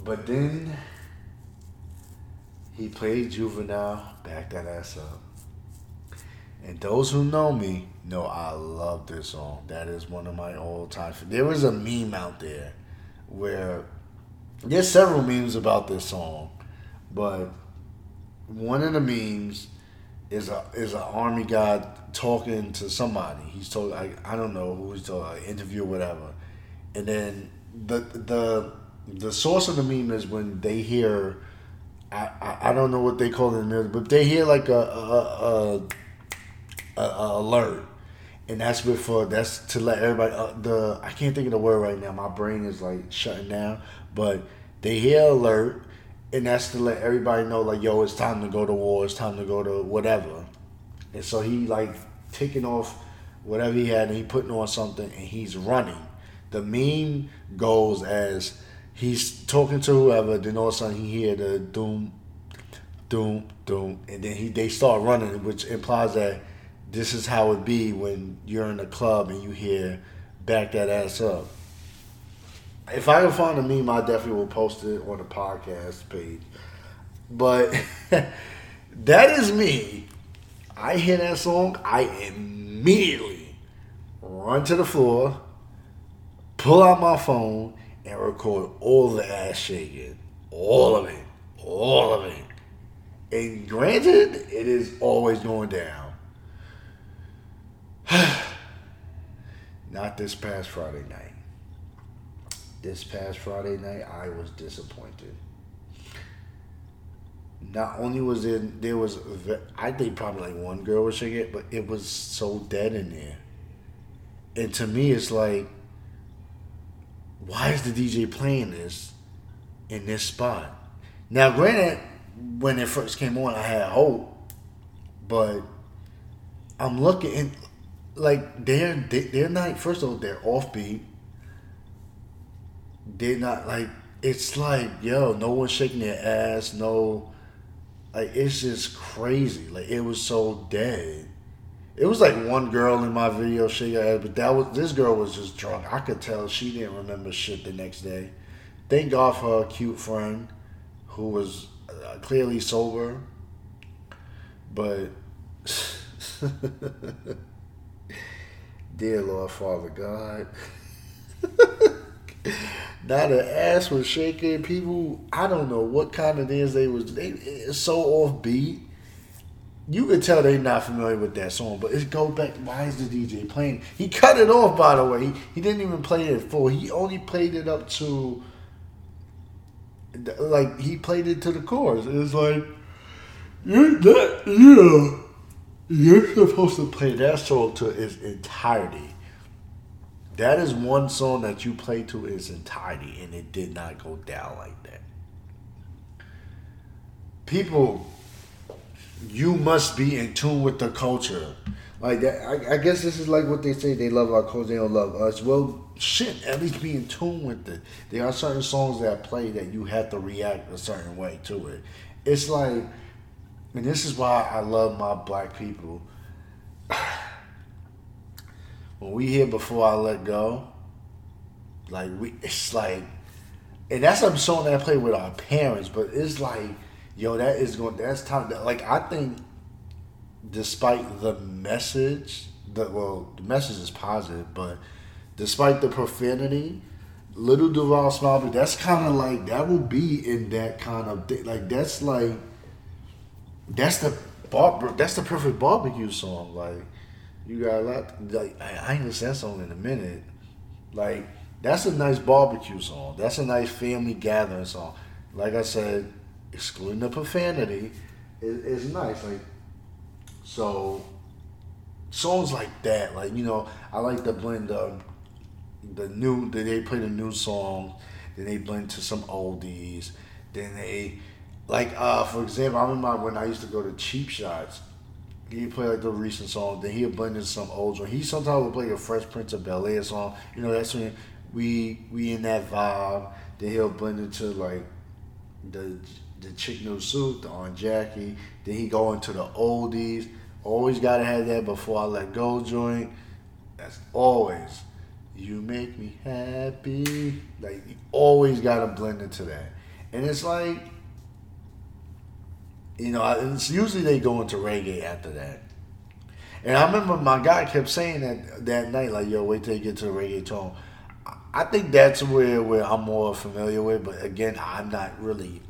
but then he played Juvenile, back that ass up. And those who know me know I love this song. That is one of my all time. There was a meme out there where there's several memes about this song, but one of the memes is a is an army guy talking to somebody. He's told I, I don't know who he's talking, interview or whatever, and then the the the source of the meme is when they hear. I, I, I don't know what they call it, but they hear like a, a, a alert, and that's before that's to let everybody. Uh, the I can't think of the word right now. My brain is like shutting down, but They hear alert, and that's to let everybody know, like, yo, it's time to go to war. It's time to go to whatever. And so he like taking off whatever he had, and he putting on something, and he's running. The meme goes as he's talking to whoever, then all of a sudden he hear the doom, doom, doom, and then he they start running, which implies that this is how it be when you're in a club and you hear back that ass up. If I can find a meme, I definitely will post it on the podcast page. But that is me. I hear that song, I immediately run to the floor, pull out my phone, and record all the ass shaking. All of it. All of it. And granted, it is always going down. Not this past Friday night. This past Friday night, I was disappointed. Not only was there, there was, I think probably like one girl was shaking it, but it was so dead in there. And to me, it's like, why is the DJ playing this in this spot? Now, granted, when it first came on, I had hope, but I'm looking and like they're they, they're not. First of all, they're offbeat. They're not like it's like yo, no one's shaking their ass. No, like it's just crazy. Like it was so dead. It was like one girl in my video her ass, but that was this girl was just drunk. I could tell she didn't remember shit the next day. Thank God for her cute friend, who was uh, clearly sober, but. Dear Lord Father God. now the ass was shaking. People, I don't know what kind of dance they was. They it's so offbeat. You could tell they're not familiar with that song, but it go back. Why is the DJ playing? He cut it off, by the way. He, he didn't even play it full. He only played it up to like he played it to the chorus. It was like you that yeah. You're supposed to play that song to its entirety. That is one song that you play to its entirety, and it did not go down like that. People, you must be in tune with the culture. Like that, I, I guess this is like what they say. They love our culture. They don't love us. Well, shit. At least be in tune with it. There are certain songs that play that you have to react a certain way to it. It's like and this is why I love my black people. when we hear before I let go, like we, it's like, and that's a song that I play with our parents. But it's like, yo, that is going. That's time. To, like I think, despite the message, the well, the message is positive, but despite the profanity, Lil Duval Smile, that's kind of like that will be in that kind of thing. Like that's like that's the bar, that's the perfect barbecue song. Like you got a lot. Like I ain't listen that song in a minute. Like that's a nice barbecue song. That's a nice family gathering song. Like I said, excluding the profanity, is nice. Like so, songs like that. Like you know, I like to blend the the new. They play the new song, then they blend to some oldies. Then they like uh, for example, I remember when I used to go to Cheap Shots. He play like the recent song, then he'll blend in some old one. He sometimes will play a Fresh Prince of Bel Air song. You know, that's when we we in that vibe. Then he'll blend into like the the chick new suit, the on Jackie. Then he go into the oldies. Always gotta have that before I let go joint. That's always. You make me happy. Like you always gotta blend into that. And it's like you know, it's usually they go into reggae after that. And I remember my guy kept saying that that night, like, "Yo, wait till you get to the reggaeton." I think that's where where I'm more familiar with, but again, I'm not really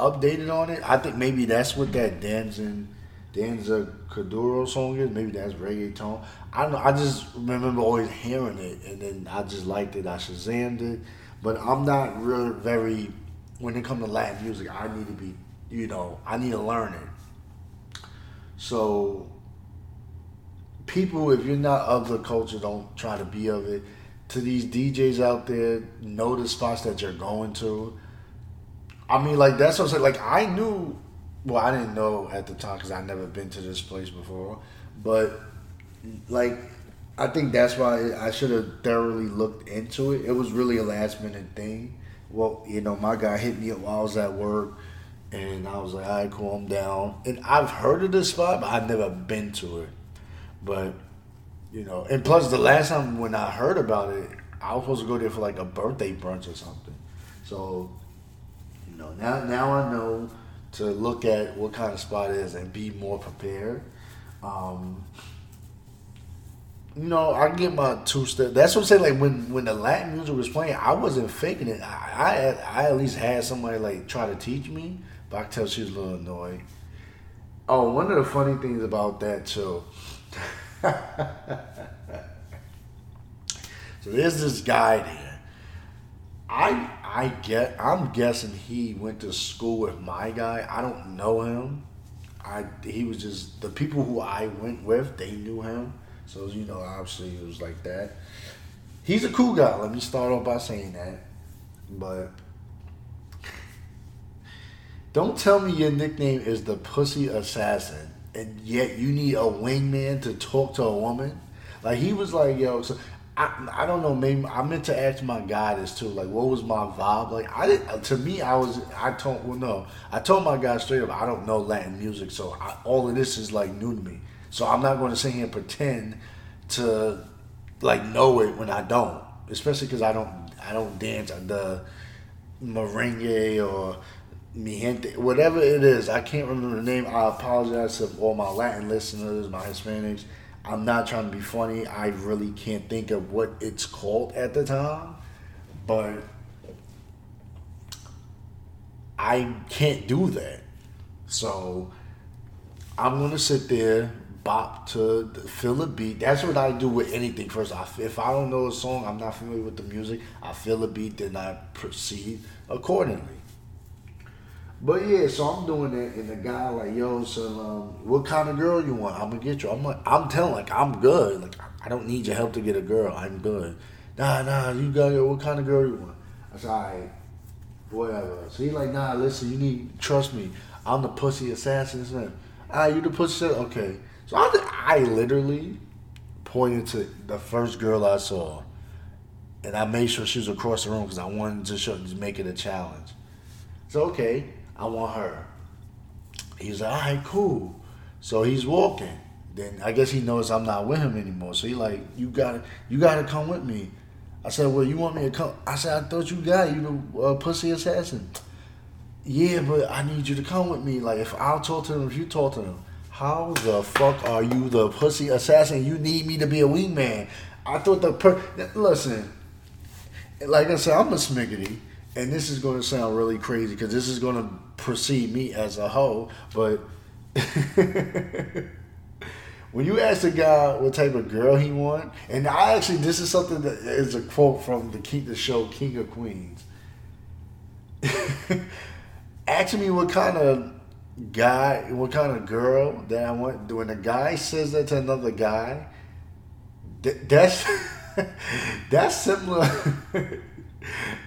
updated on it. I think maybe that's what that Danza Danza Kuduro song is. Maybe that's reggaeton. I don't know. I just remember always hearing it, and then I just liked it. I shazammed it, but I'm not really very. When it comes to Latin music, I need to be you know, I need to learn it. So, people, if you're not of the culture, don't try to be of it. To these DJs out there, know the spots that you're going to. I mean, like that's what I'm saying. Like I knew, well, I didn't know at the time because I never been to this place before. But like, I think that's why I should have thoroughly looked into it. It was really a last minute thing. Well, you know, my guy hit me up while I was at work, and I was like, "All right, cool, I'm down." And I've heard of this spot, but I've never been to it. But you know, and plus the last time when I heard about it, I was supposed to go there for like a birthday brunch or something. So, know, now now I know to look at what kind of spot it is and be more prepared. Um, you know, I get my two step. That's what I'm saying. Like when when the Latin music was playing, I wasn't faking it. I I, I at least had somebody like try to teach me, but I could tell she was a little annoyed. Oh, one of the funny things about that too. so there's this guy there. I I get I'm guessing he went to school with my guy. I don't know him. I he was just the people who I went with, they knew him. So you know, obviously it was like that. He's a cool guy. Let me start off by saying that. But don't tell me your nickname is the Pussy Assassin, and yet you need a wingman to talk to a woman. Like he was like, yo, so I, I don't know. Maybe I meant to ask my guy this too. Like, what was my vibe? Like, I didn't. Uh, to me, I was. I told. Well, no. I told my guy straight up. I don't know Latin music, so I, all of this is like new to me. So I'm not going to sit here and pretend to like know it when I don't. Especially because I don't. I don't dance the merengue or mi gente, whatever it is. I can't remember the name. I apologize to all my Latin listeners, my Hispanics. I'm not trying to be funny. I really can't think of what it's called at the time, but I can't do that. So I'm gonna sit there, bop to feel a beat. That's what I do with anything. First, I, if I don't know a song, I'm not familiar with the music. I feel a beat, then I proceed accordingly. But yeah, so I'm doing that, and the guy like, yo, so um, what kind of girl you want? I'm gonna get you. I'm like, I'm telling like I'm good. Like I don't need your help to get a girl. I'm good. Nah, nah, you got what kind of girl you want? I said, all right, whatever. So he's like, nah, listen, you need trust me. I'm the pussy assassin. Ah, you the pussy? Okay. So I, I literally pointed to the first girl I saw, and I made sure she was across the room because I wanted to show, to make it a challenge. So okay. I want her. He's like, all right, cool. So he's walking. Then I guess he knows I'm not with him anymore. So he like, you gotta, you gotta come with me. I said, well, you want me to come? I said, I thought you got you the uh, pussy assassin. Yeah, but I need you to come with me. Like, if I'll talk to him, if you talk to him, how the fuck are you the pussy assassin? You need me to be a wingman. I thought the per. Listen, like I said, I'm a smiggidy and this is going to sound really crazy because this is going to precede me as a hoe, but when you ask a guy what type of girl he want, and I actually this is something that is a quote from the king, the show King of Queens. ask me what kind of guy, what kind of girl that I want. When a guy says that to another guy, that's that's similar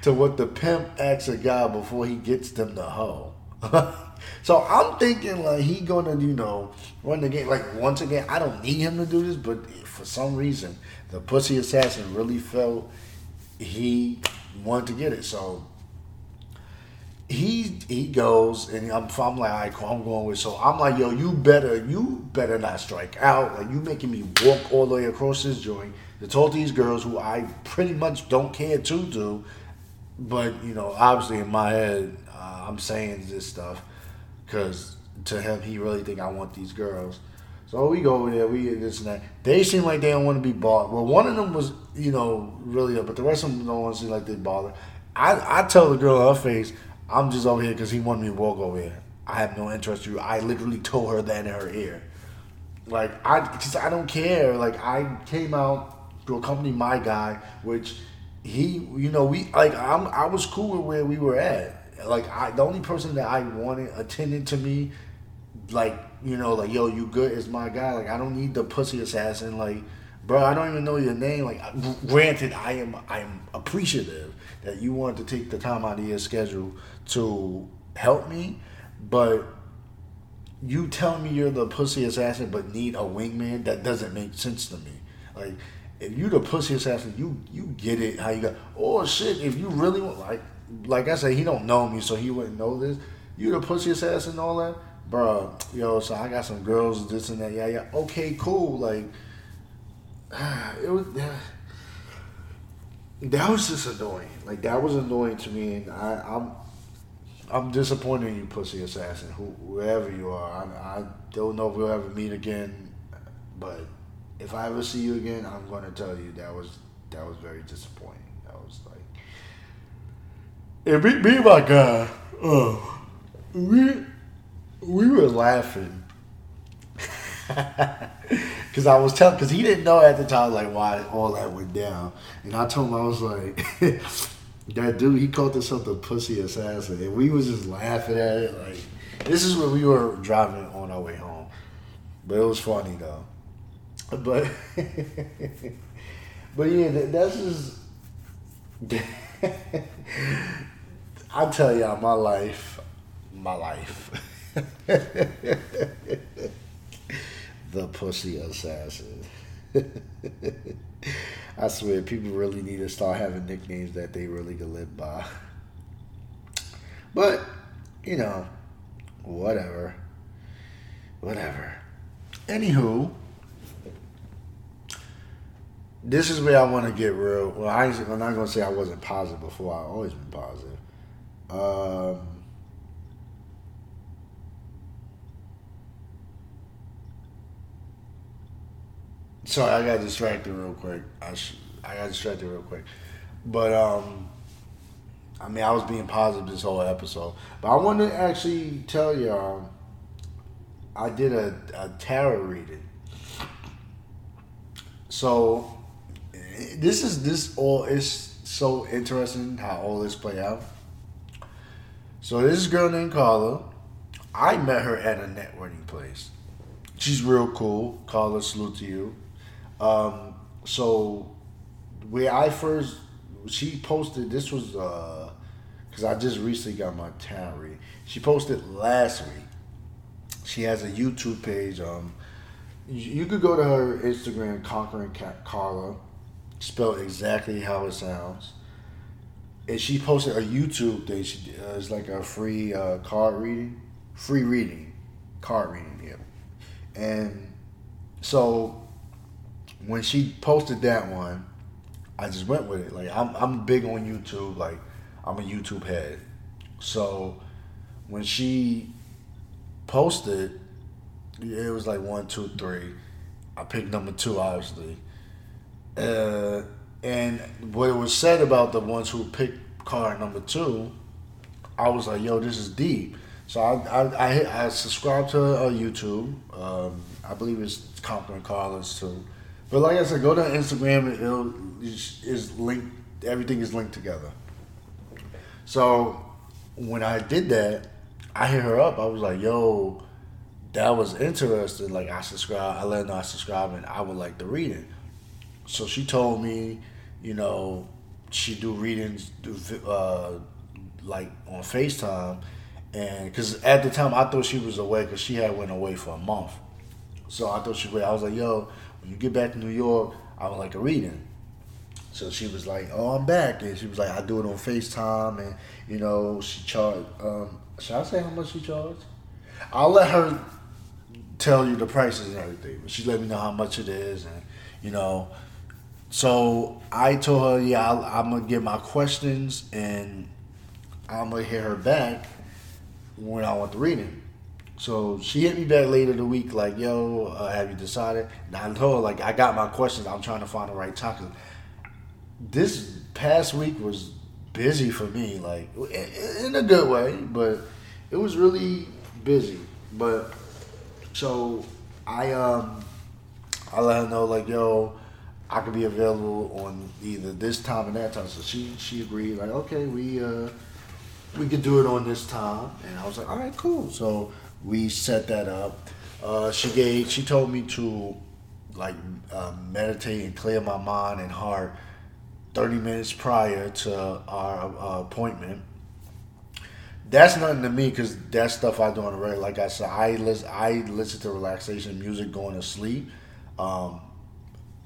to what the pimp asks a guy before he gets them to hoe. so I'm thinking like he gonna, you know, run the game. Like once again, I don't need him to do this, but for some reason, the pussy assassin really felt he wanted to get it. So he he goes and I'm, I'm like, all right, cool, I'm going with. So I'm like, yo, you better you better not strike out. Like you making me walk all the way across this joint to talk to these girls who I pretty much don't care to do. But you know, obviously in my head, uh, I'm saying this stuff because to him, he really think I want these girls. So we go over there, we this and that. They seem like they don't want to be bought. Well, one of them was, you know, really up, but the rest of them don't want to seem like they bother. I, I tell the girl in her face, I'm just over here because he wanted me to walk over here. I have no interest in you. I literally told her that in her ear. Like I, cause I don't care. Like I came out to accompany my guy, which he, you know, we like I'm I was cool with where we were at. Like I, the only person that I wanted attended to me, like you know, like yo, you good is my guy. Like I don't need the pussy assassin. Like bro, I don't even know your name. Like, granted, I am I am appreciative that you want to take the time out of your schedule to help me, but you tell me you're the pussy assassin but need a wingman that doesn't make sense to me. Like, if you the pussy assassin, you you get it how you got. Oh shit! If you really want, like, like I said, he don't know me, so he wouldn't know this. You the pussy assassin and all that, bro. Yo, so I got some girls, this and that. Yeah, yeah. Okay, cool. Like, it was. That was just annoying. Like that was annoying to me, and I, I'm I'm disappointed in you, pussy assassin, who, whoever you are. I, I don't know if we'll ever meet again, but if I ever see you again, I'm to tell you that was that was very disappointing. That was like, it me, me and my guy, oh, we we were laughing because I was telling because he didn't know at the time like why all that went down, and I told him I was like. That dude, he called himself the pussy assassin, and we was just laughing at it. Like, this is when we were driving on our way home, but it was funny though. But, but yeah, that, that's just. I tell y'all, my life, my life. the pussy assassin. I swear, people really need to start having nicknames that they really can live by. But, you know, whatever. Whatever. Anywho, this is where I want to get real. Well, I, am not to say I wasn't positive before. I've always been positive. Um, Sorry, I got distracted real quick. I sh- I got distracted real quick, but um, I mean I was being positive this whole episode, but I want to actually tell y'all I did a, a tarot reading. So this is this all is so interesting how all this play out. So this girl named Carla, I met her at a networking place. She's real cool. Carla, salute to you. Um, so where I first she posted this was because uh, I just recently got my tarot read. She posted last week. She has a YouTube page. Um, you, could go to her Instagram, Conquering Carla, spelled exactly how it sounds. And she posted a YouTube thing. She uh, it's like a free uh, card reading, free reading, card reading. Yeah, and so when she posted that one, I just went with it. Like I'm I'm big on YouTube. Like I'm a YouTube head. So when she posted, it was like one, two, three. I picked number two, obviously. Uh, and what it was said about the ones who picked card number two, I was like, yo, this is deep. So I I, I, I subscribed to her YouTube. Um, I believe it's Conquering Carlos too. But like I said, go to Instagram. It'll is linked. Everything is linked together. So when I did that, I hit her up. I was like, "Yo, that was interesting. Like I subscribe. I let her know I subscribe, and I would like the reading." So she told me, you know, she do readings, do uh, like on Facetime, and because at the time I thought she was away because she had went away for a month. So I thought she was. I was like, "Yo." when you get back to New York, I would like a reading. So she was like, "Oh, I'm back," and she was like, "I do it on Facetime," and you know, she charged. Um, should I say how much she charged? I'll let her tell you the prices and everything. But she let me know how much it is, and you know. So I told her, "Yeah, i am gonna get my questions, and I'm gonna hear her back when I want the reading." So she hit me back later the week, like, "Yo, uh, have you decided?" And I told her, like, I got my questions. I'm trying to find the right time. This past week was busy for me, like in a good way, but it was really busy. But so I um I let her know like, "Yo, I could be available on either this time and that time." So she she agreed, like, "Okay, we uh we could do it on this time," and I was like, "All right, cool." So we set that up. Uh, she gave. She told me to like uh, meditate and clear my mind and heart 30 minutes prior to our uh, appointment. That's nothing to me because that's stuff I do on the regular. Like I said, I listen, I listen to relaxation music going to sleep. Um,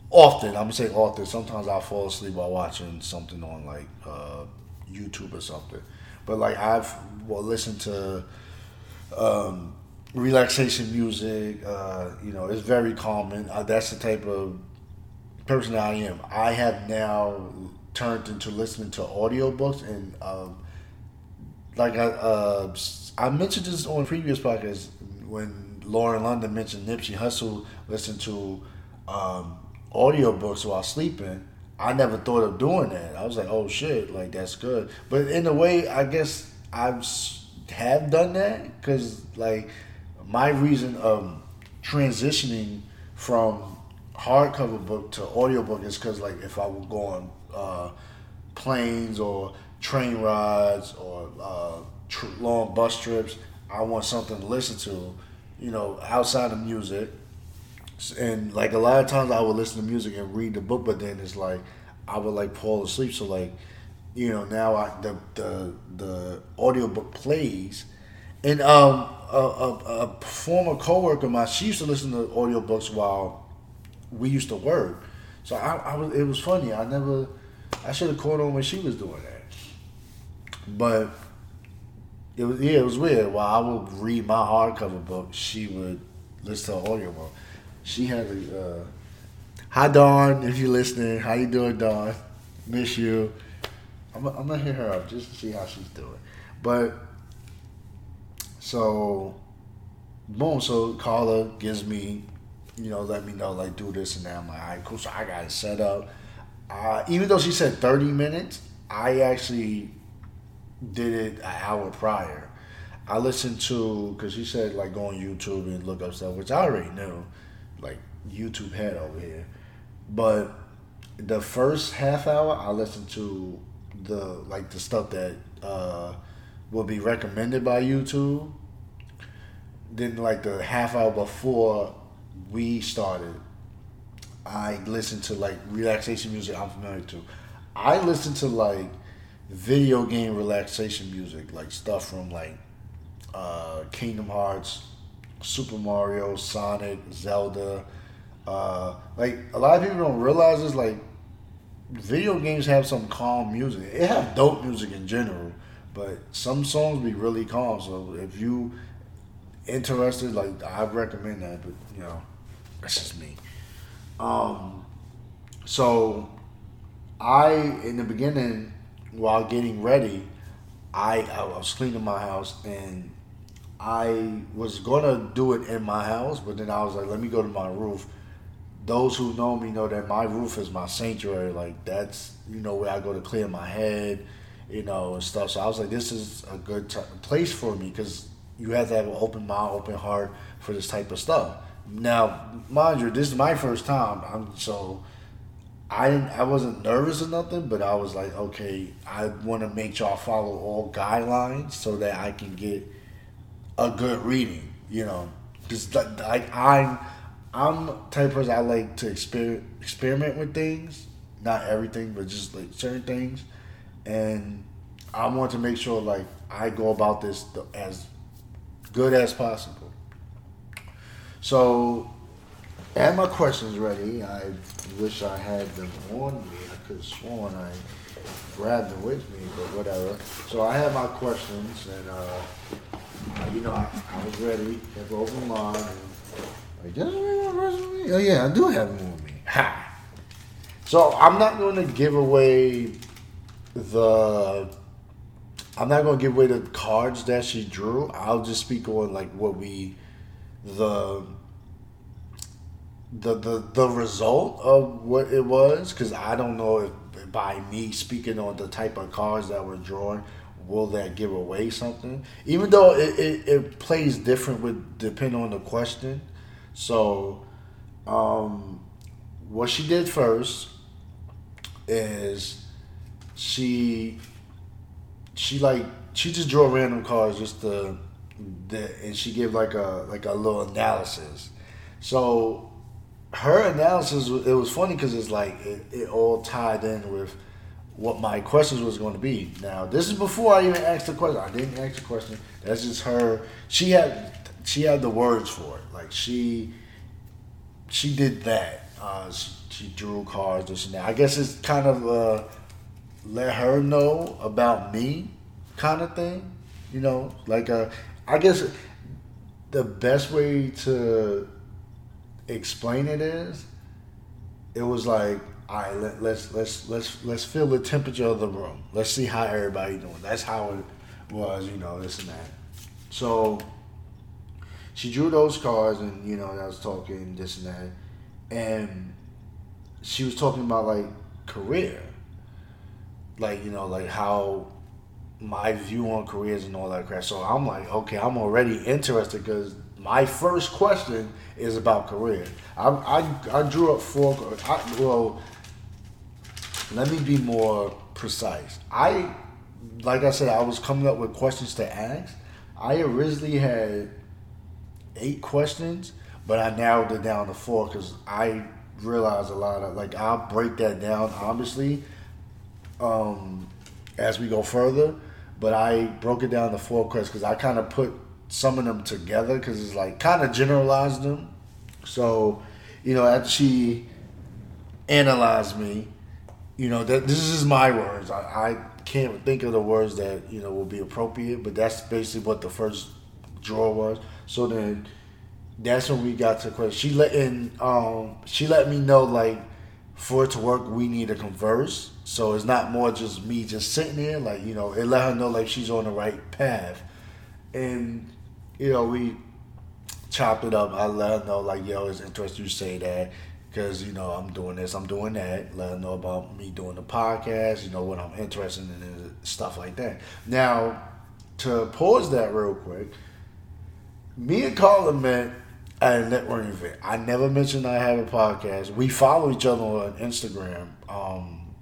often, I'm gonna say often. Sometimes I fall asleep while watching something on like uh, YouTube or something. But like I've well listened to um, relaxation music. Uh, you know, it's very calming. Uh, that's the type of person I am. I have now turned into listening to audiobooks and um, like I uh, I mentioned this on previous podcasts when Lauren London mentioned Nipsey Hussle listened to um, audiobooks while sleeping. I never thought of doing that. I was like, oh shit, like that's good. But in a way, I guess I've have done that because like my reason of transitioning from hardcover book to audiobook is because like if I would go on uh, planes or train rides or uh, tr- long bus trips, I want something to listen to, you know, outside of music. And like a lot of times I would listen to music and read the book, but then it's like I would like fall asleep. So like, you know, now I the the the audiobook plays. And um a, a, a former coworker of mine, she used to listen to audiobooks while we used to work. So I, I was it was funny. I never I should have caught on when she was doing that. But it was yeah, it was weird. While I would read my hardcover book, she would listen to audiobook. She had a uh, hi Dawn, if you're listening. How you doing, Dawn? Miss you. I'm, I'm gonna hit her up just to see how she's doing. But so boom, so Carla gives me you know, let me know, like, do this and that. I'm like, all right, cool. So I got it set up. Uh, even though she said 30 minutes, I actually did it an hour prior. I listened to, because she said, like, go on YouTube and look up stuff, which I already knew, like, YouTube head over here. But the first half hour, I listened to the, like, the stuff that uh, will be recommended by YouTube. Then, like, the half hour before we started, I listened to like relaxation music I'm familiar to. I listen to like video game relaxation music, like stuff from like uh, Kingdom Hearts, Super Mario, Sonic, Zelda. Uh, like a lot of people don't realize this. Like video games have some calm music. It have dope music in general, but some songs be really calm. So if you interested, like I recommend that. But you know, that's just me. Um, so I in the beginning, while getting ready, I I was cleaning my house and I was gonna do it in my house, but then I was like, let me go to my roof. Those who know me know that my roof is my sanctuary. Like that's you know where I go to clear my head, you know, and stuff. So I was like, this is a good t- place for me because you have to have an open mind, open heart for this type of stuff. Now, mind you, this is my first time. I'm so I didn't I wasn't nervous or nothing, but I was like, okay, I want to make I follow all guidelines so that I can get a good reading. You know, because like I'm I'm type of person I like to exper- experiment with things, not everything, but just like certain things, and I want to make sure like I go about this as good as possible. So, I have my questions ready. I wish I had them on me. I could have sworn I grabbed them with me, but whatever. So I have my questions, and uh, Uh, you know, I, I was ready. Kept open mind. And, like, did I have my questions with me? Oh yeah, I do have them with me. Ha! So I'm not going to give away the I'm not gonna give away the cards that she drew. I'll just speak on like what we the the the the result of what it was because I don't know if by me speaking on the type of cards that were drawn will that give away something even though it, it, it plays different with depending on the question so um what she did first is she she like she just drew random cards just to, the, and she gave like a like a little analysis. So her analysis it was funny because it's like it, it all tied in with what my questions was going to be. Now this is before I even asked the question. I didn't ask the question. That's just her. She had she had the words for it. Like she she did that. Uh, she, she drew cards, and that. I guess it's kind of uh, let her know about me, kind of thing. You know, like uh, I guess the best way to explain it is, it was like, all right, let, let's let's let's let's feel the temperature of the room. Let's see how everybody doing. That's how it was, you know, this and that. So she drew those cards, and you know, I was talking this and that, and she was talking about like career, like you know, like how my view on careers and all that crap. So I'm like, okay, I'm already interested because my first question is about career. I, I, I drew up four. I, well, let me be more precise. I, like I said, I was coming up with questions to ask. I originally had eight questions, but I narrowed it down to four because I realized a lot of like I'll break that down obviously um, as we go further. But I broke it down to four questions because I kind of put some of them together because it's like kind of generalized them. So, you know, after she analyzed me, you know, that this is my words. I, I can't think of the words that you know will be appropriate, but that's basically what the first draw was. So then, that's when we got to question. She let in. Um, she let me know like for it to work, we need to converse. So it's not more just me just sitting there. Like you know, it let her know like she's on the right path, and you know we chopped it up. I let her know like yo, it's interesting you say that because you know I'm doing this, I'm doing that. Let her know about me doing the podcast. You know what I'm interested in stuff like that. Now to pause that real quick, me and Carla met at a networking event. I never mentioned I have a podcast. We follow each other on Instagram. Um,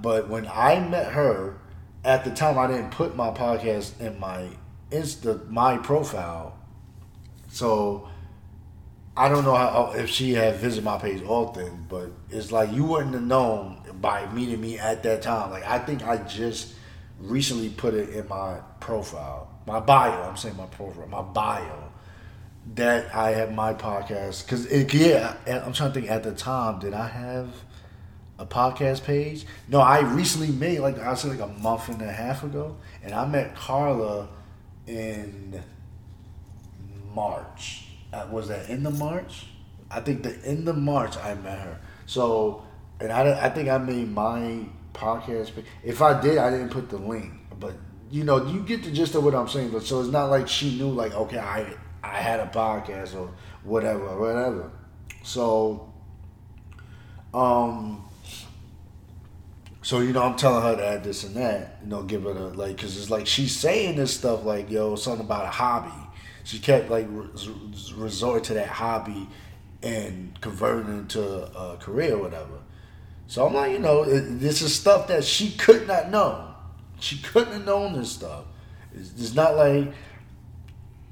but when I met her, at the time I didn't put my podcast in my Insta my profile. So I don't know how if she had visited my page often, but it's like you wouldn't have known by meeting me at that time. Like I think I just recently put it in my profile, my bio. I'm saying my profile, my bio that I have my podcast because yeah, I'm trying to think. At the time, did I have a podcast page? No, I recently made like I said like a month and a half ago, and I met Carla in March uh, was that in the March? I think the end of March I met her. So, and I, I think I made my podcast. If I did, I didn't put the link, but you know, you get the gist of what I'm saying. But so it's not like she knew, like, okay, I I had a podcast or whatever, whatever. So, um, so you know, I'm telling her to add this and that, you know, give it a like, cause it's like she's saying this stuff like, yo, something about a hobby she kept like res- resort to that hobby and converting into a career or whatever. So I'm like, you know, this is stuff that she could not know. She couldn't have known this stuff. It's, it's not like,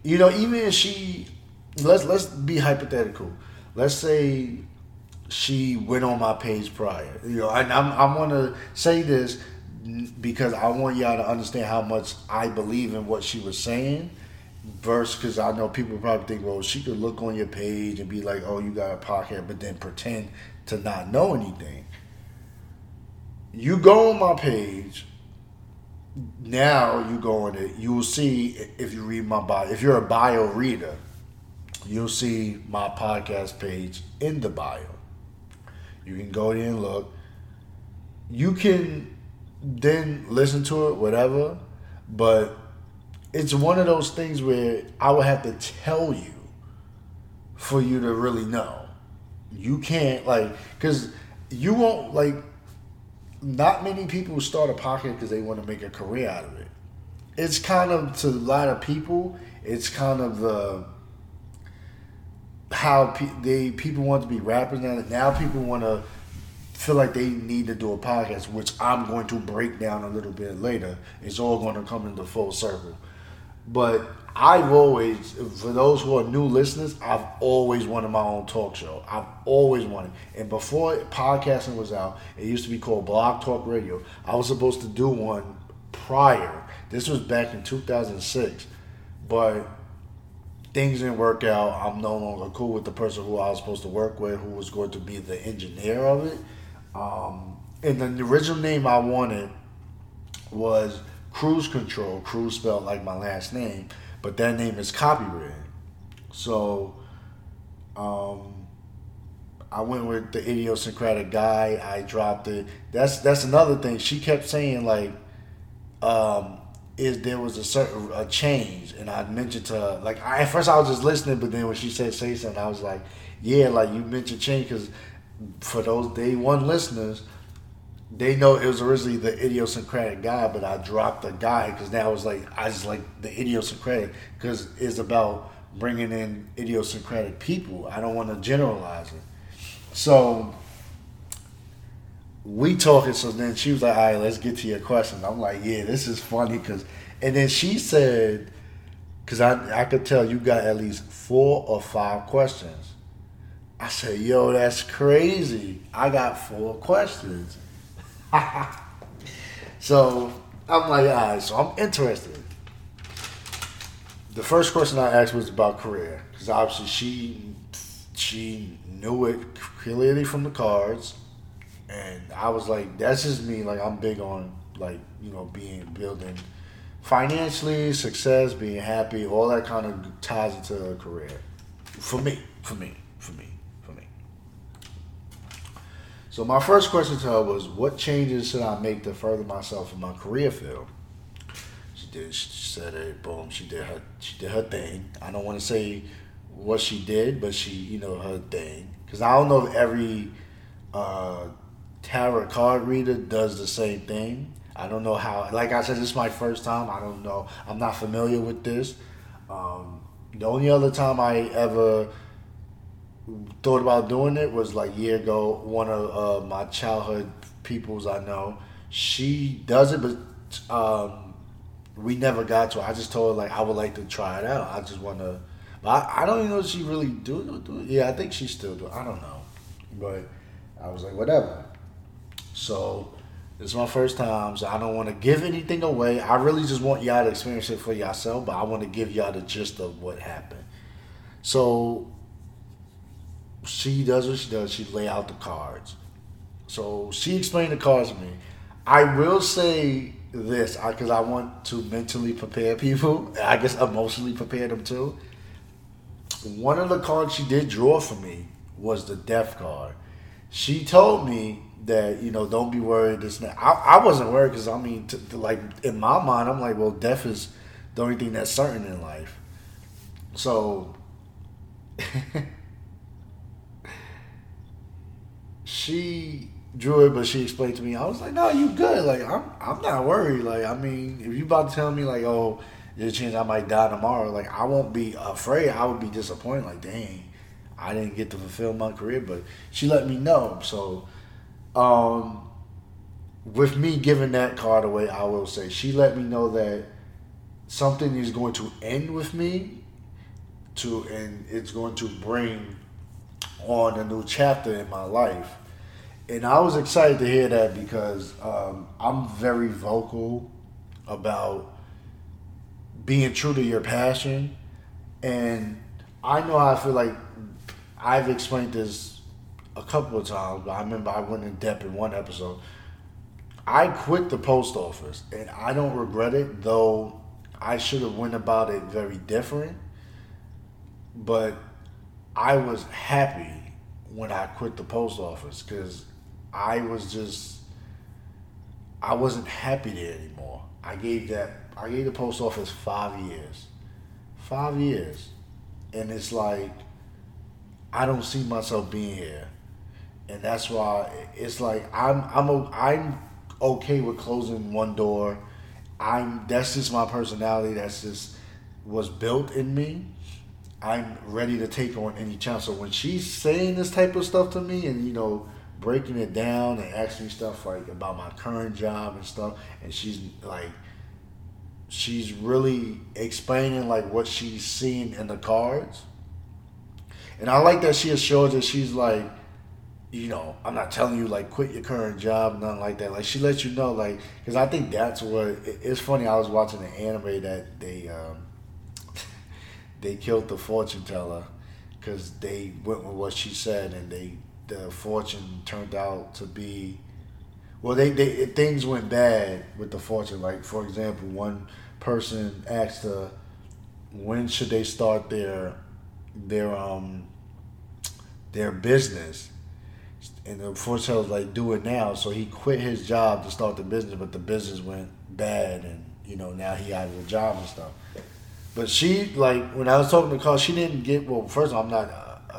you know, even if she, let's let's be hypothetical. Let's say she went on my page prior. You know, and I'm, I want to say this because I want y'all to understand how much I believe in what she was saying verse because I know people probably think, well, she could look on your page and be like, oh, you got a podcast, but then pretend to not know anything. You go on my page. Now you go on it. You will see if you read my bio. If you're a bio reader, you'll see my podcast page in the bio. You can go there and look. You can then listen to it, whatever. But it's one of those things where I would have to tell you for you to really know. You can't like because you won't like. Not many people start a podcast because they want to make a career out of it. It's kind of to a lot of people. It's kind of the how pe- they people want to be rappers now. Now people want to feel like they need to do a podcast, which I'm going to break down a little bit later. It's all going to come into full circle But I've always, for those who are new listeners, I've always wanted my own talk show. I've always wanted. And before podcasting was out, it used to be called Blog Talk Radio. I was supposed to do one prior. This was back in 2006. But things didn't work out. I'm no longer cool with the person who I was supposed to work with, who was going to be the engineer of it. Um, and the original name I wanted was Cruise Control. Cruise spelled like my last name, but that name is copyrighted. So, um, I went with the idiosyncratic guy. I dropped it. That's that's another thing. She kept saying like, um, is there was a certain a change, and I mentioned to her like I, at first I was just listening, but then when she said say something, I was like, yeah, like you mentioned change because for those day one listeners, they know it was originally the idiosyncratic guy, but I dropped the guy because now it's like I just like the idiosyncratic because it's about bringing in idiosyncratic people. I don't want to generalize it. So we talking. So then she was like, "All right, let's get to your question." I'm like, "Yeah, this is funny," because and then she said, "Cause I I could tell you got at least four or five questions." I said, "Yo, that's crazy! I got four questions." so I'm like, all right, so I'm interested. The first question I asked was about career because obviously she she knew it clearly from the cards, and I was like, that's just me. Like I'm big on like you know being building financially, success, being happy, all that kind of ties into a career. For me, for me, for me. So my first question to her was, "What changes should I make to further myself in my career field?" She did. She said it. Boom. She did her. She did her thing. I don't want to say what she did, but she, you know, her thing. Because I don't know if every uh, tarot card reader does the same thing. I don't know how. Like I said, this is my first time. I don't know. I'm not familiar with this. Um, the only other time I ever thought about doing it was like year ago. One of uh, my childhood peoples I know, she does it, but um, we never got to. it. I just told her like I would like to try it out. I just want to. I, I don't even know if she really do, do it. Yeah, I think she still do. I don't know, but I was like whatever. So it's my first time, so I don't want to give anything away. I really just want y'all to experience it for yourself, but I want to give y'all the gist of what happened. So she does what she does. She lay out the cards. So she explained the cards to me. I will say this because I, I, want to mentally prepare people. I guess emotionally prepare them too. One of the cards she did draw for me was the death card. She told me that you know don't be worried. This I, I wasn't worried because I mean, like in my mind, I'm like, well, death is the only thing that's certain in life. So. she drew it, but she explained to me. I was like, "No, you good. Like, I'm, I'm not worried. Like, I mean, if you about to tell me like, oh, there's a chance I might die tomorrow, like, I won't be afraid. I would be disappointed. Like, dang, I didn't get to fulfill my career, but she let me know. So, um, with me giving that card away, I will say she let me know that something is going to end with me, to and it's going to bring on a new chapter in my life and I was excited to hear that because um, I'm very vocal about being true to your passion, and I know I feel like I've explained this a couple of times. But I remember I went in depth in one episode. I quit the post office, and I don't regret it, though I should have went about it very different. But I was happy when I quit the post office because I was just I wasn't happy there anymore. I gave that I gave the post office five years. Five years. And it's like I don't see myself being here. And that's why it's like I'm I'm I'm okay with closing one door. I'm that's just my personality. That's just was built in me. I'm ready to take on any chance. So when she's saying this type of stuff to me and you know breaking it down and asking me stuff like about my current job and stuff. And she's like, she's really explaining like what she's seen in the cards. And I like that she assures that she's like, you know, I'm not telling you like quit your current job, nothing like that. Like she lets you know, like, because I think that's what it's funny. I was watching an anime that they um, they killed the fortune teller because they went with what she said, and they the fortune turned out to be well, they, they things went bad with the fortune. Like for example, one person asked her when should they start their their um their business, and the fortune was like, "Do it now." So he quit his job to start the business, but the business went bad, and you know now he out of a job and stuff. But she like when I was talking to Carl, she didn't get well. First, all, I'm not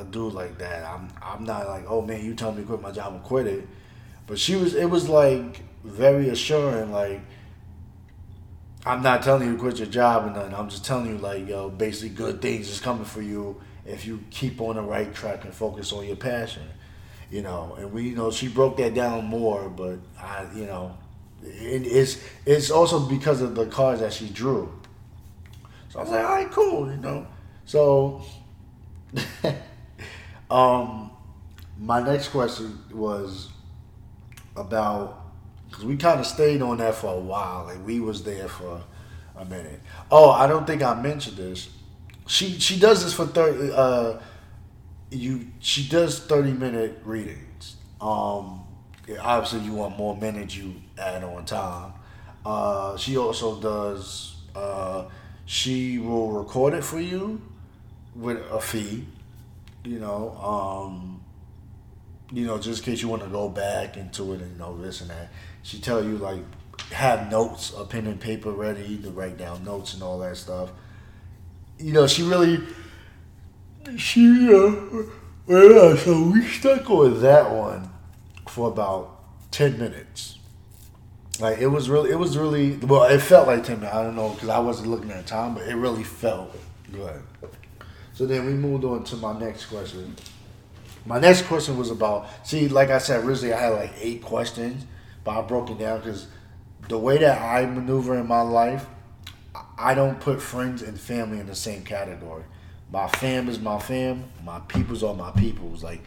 a, dude like that. I'm I'm not like, oh man, you tell me to quit my job and quit it but she was, it was like very assuring, like, I'm not telling you to quit your job and nothing. I'm just telling you, like, yo, basically good things is coming for you if you keep on the right track and focus on your passion. You know, and we, you know, she broke that down more, but I, you know, it, it's it's also because of the cards that she drew. So I was like, all right, cool, you know. So, um, my next question was about because we kind of stayed on that for a while. Like we was there for a minute. Oh, I don't think I mentioned this. She she does this for thirty. Uh, you she does thirty minute readings. Um, obviously you want more minutes, you add on time. Uh, she also does. Uh, she will record it for you with a fee. You know. Um, you know, just in case you want to go back into it and you know this and that. She tell you like have notes, a pen and paper ready to write down notes and all that stuff. You know, she really she uh, so we stuck with that one for about ten minutes. Like it was really, it was really well. It felt like ten minutes. I don't know because I wasn't looking at time, but it really felt good. So then we moved on to my next question. My next question was about see, like I said originally, I had like eight questions, but I broke it down because the way that I maneuver in my life, I don't put friends and family in the same category. My fam is my fam. My peoples are my peoples. Like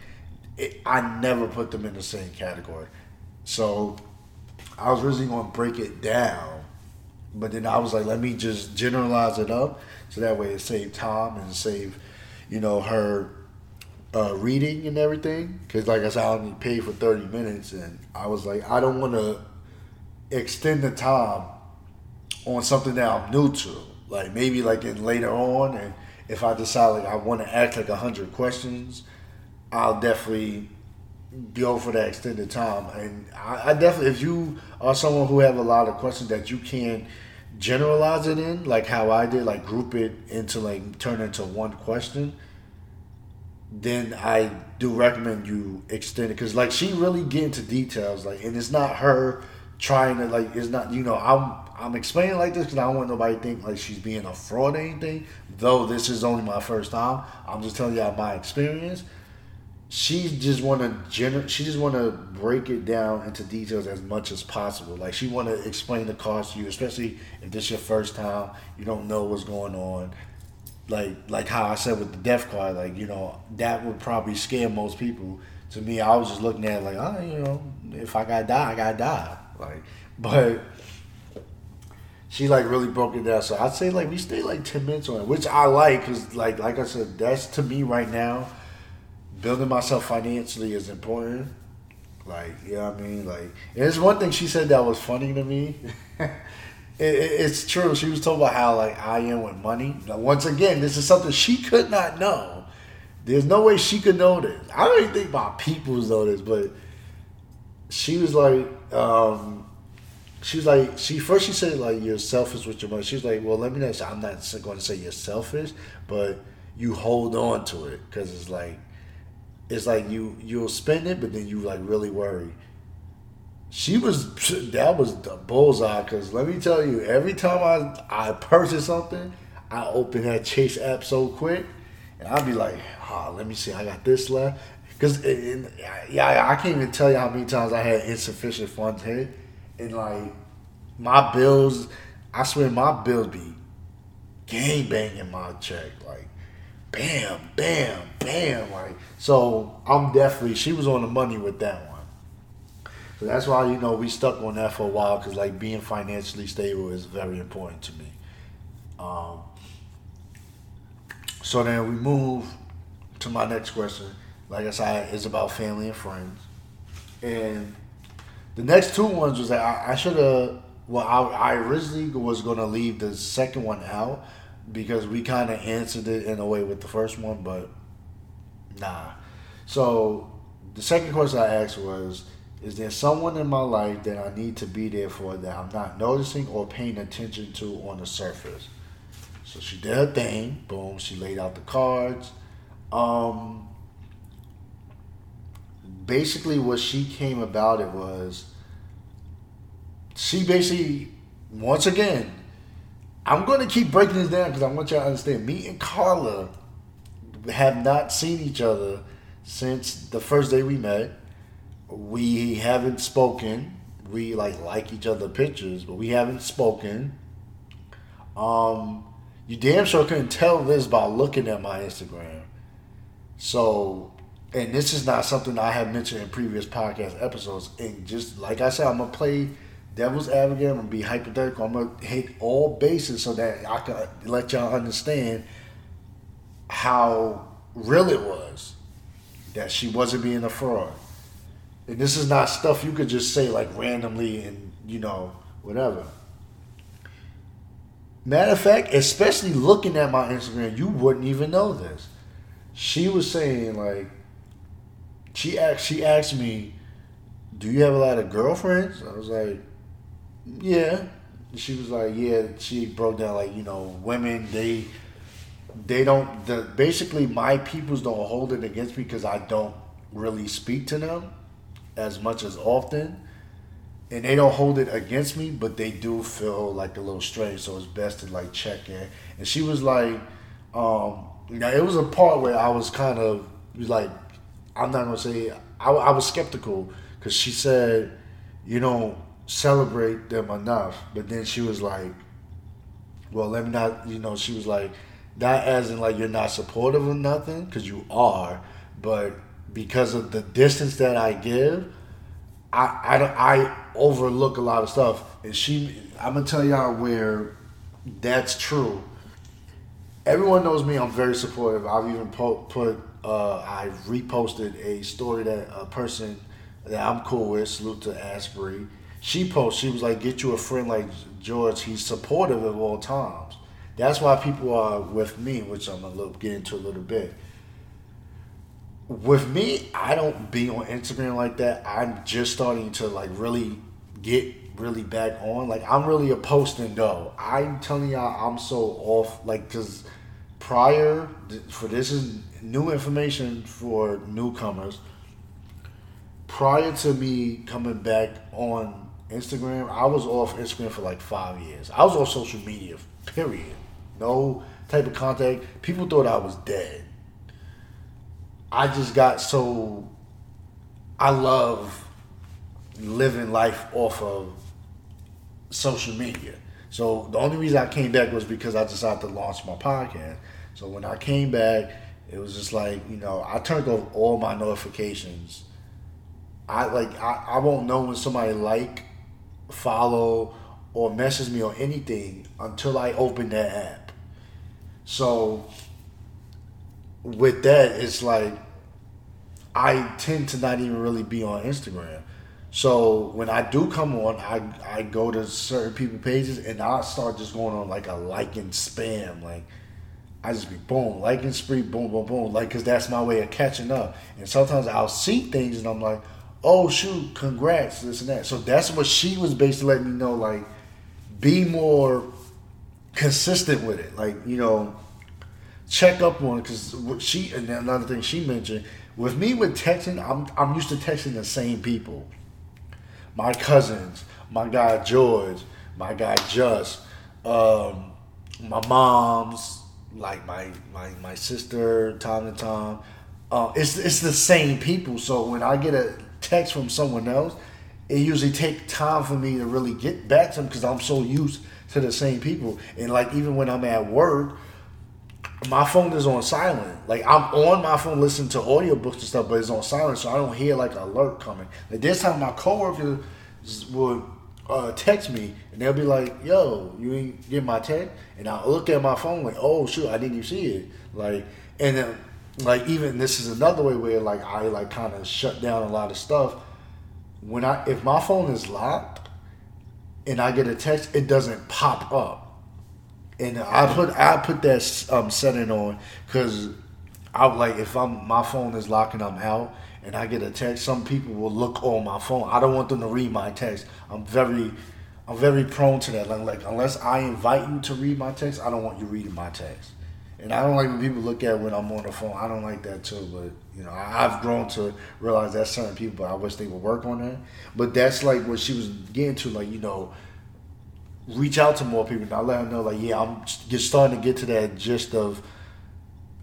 it, I never put them in the same category. So I was originally going to break it down, but then I was like, let me just generalize it up so that way it save time and save, you know, her uh, reading and everything. Because like i said i only paid for 30 minutes and i was like i don't want to extend the time on something that i'm new to. Like maybe like in later on and if i decide like i want to ask like a 100 questions i'll definitely go for that extended time. And I, I definitely if you are someone who have a lot of questions that you can generalize it in like how i did like group it into like turn into one question then I do recommend you extend it. Because like she really get into details like and it's not her trying to like it's not you know I'm I'm explaining like this because I don't want nobody to think like she's being a fraud or anything though this is only my first time. I'm just telling y'all my experience she just want to gener- she just want to break it down into details as much as possible like she want to explain the cost to you especially if this your first time you don't know what's going on like like how I said with the death card, like you know that would probably scare most people. To me, I was just looking at like, oh, you know, if I gotta die, I gotta die. Like, but she like really broke it down. So I'd say like we stay like ten minutes on it, which I like because like like I said, that's to me right now. Building myself financially is important. Like, you know what I mean? Like, there's one thing she said that was funny to me. it, it's true. She was talking about how like I am with money. Now, once again, this is something she could not know. There's no way she could know this. I don't even think my peoples know this, but she was like, um, she was like, she first she said like you're selfish with your money. She was like, well, let me know. I'm not going to say you're selfish, but you hold on to it because it's like, it's like you you'll spend it, but then you like really worry she was that was the bullseye because let me tell you, every time I I purchase something, I open that Chase app so quick, and I'll be like, oh, let me see, I got this left. Because yeah, I can't even tell you how many times I had insufficient funds hit, and like my bills, I swear my bills be gang banging my check. Bam, bam, bam. Like, so I'm definitely, she was on the money with that one. So that's why, you know, we stuck on that for a while because, like, being financially stable is very important to me. Um, so then we move to my next question. Like I said, it's about family and friends. And the next two ones was that I, I should have. Well, I, I originally was going to leave the second one out because we kind of answered it in a way with the first one, but nah. So the second question I asked was, is there someone in my life that I need to be there for that I'm not noticing or paying attention to on the surface? So she did her thing. Boom. She laid out the cards. Um, basically, what she came about it was she basically, once again, I'm going to keep breaking this down because I want y'all to understand. Me and Carla have not seen each other since the first day we met. We haven't spoken. We like like each other pictures, but we haven't spoken. Um, you damn sure couldn't tell this by looking at my Instagram. So, and this is not something I have mentioned in previous podcast episodes. And just like I said, I'm gonna play devil's advocate. I'm gonna be hypothetical. I'm gonna hit all bases so that I can let y'all understand how real it was that she wasn't being a fraud. And this is not stuff you could just say like randomly and you know whatever. Matter of fact, especially looking at my Instagram, you wouldn't even know this. She was saying like, she asked she asked me, "Do you have a lot of girlfriends?" I was like, "Yeah." She was like, "Yeah." She broke down like you know, women they they don't the basically my peoples don't hold it against me because I don't really speak to them as much as often and they don't hold it against me, but they do feel like a little strange. So it's best to like check in. And she was like, um, now it was a part where I was kind of like, I'm not gonna say I, I was skeptical because she said, you don't celebrate them enough. But then she was like, well, let me not, you know, she was like, not as in like you're not supportive of nothing because you are, but because of the distance that I give I, I, don't I overlook a lot of stuff, and she. I'm gonna tell y'all where that's true. Everyone knows me. I'm very supportive. I've even po- put. Uh, I reposted a story that a person that I'm cool with. Salute to Asbury. She posted. She was like, "Get you a friend like George. He's supportive at all times." That's why people are with me, which I'm gonna get into a little bit with me, I don't be on Instagram like that. I'm just starting to like really get really back on. Like I'm really a posting though. I'm telling y'all, I'm so off. Like because prior for this is new information for newcomers. Prior to me coming back on Instagram, I was off Instagram for like five years. I was off social media. Period. No type of contact. People thought I was dead. I just got so I love living life off of social media. So the only reason I came back was because I decided to launch my podcast. So when I came back, it was just like, you know, I turned off all my notifications. I like I, I won't know when somebody like, follow, or message me or anything until I open that app. So with that, it's like I tend to not even really be on Instagram. So when I do come on, I I go to certain people pages and I start just going on like a liking spam. Like I just be boom, liking spree, boom, boom, boom. Like because that's my way of catching up. And sometimes I'll see things and I'm like, oh shoot, congrats, this and that. So that's what she was basically letting me know. Like be more consistent with it. Like you know, check up on it. because she and another thing she mentioned with me with texting, I'm I'm used to texting the same people. My cousins, my guy George, my guy Just, um, my mom's, like my my my sister, time to time. Uh, it's it's the same people. So when I get a text from someone else, it usually take time for me to really get back to them because I'm so used to the same people. And like even when I'm at work, my phone is on silent. Like I'm on my phone listening to audiobooks and stuff, but it's on silent, so I don't hear like an alert coming. Like this time, my coworker would uh, text me and they'll be like, "Yo, you ain't get my text," and I look at my phone like, "Oh shoot, I didn't even see it." Like, and then like even this is another way where like I like kind of shut down a lot of stuff. When I if my phone is locked and I get a text, it doesn't pop up and I put I put that um, setting on because I like if I'm my phone is locked and I'm out and I get a text, some people will look on my phone. I don't want them to read my text. I'm very I'm very prone to that. Like, like unless I invite you to read my text, I don't want you reading my text. And I don't like when people look at when I'm on the phone. I don't like that too. But you know, I, I've grown to realize that certain people, I wish they would work on that. But that's like what she was getting to. Like you know, reach out to more people. And I let them know, like, yeah, I'm just starting to get to that gist of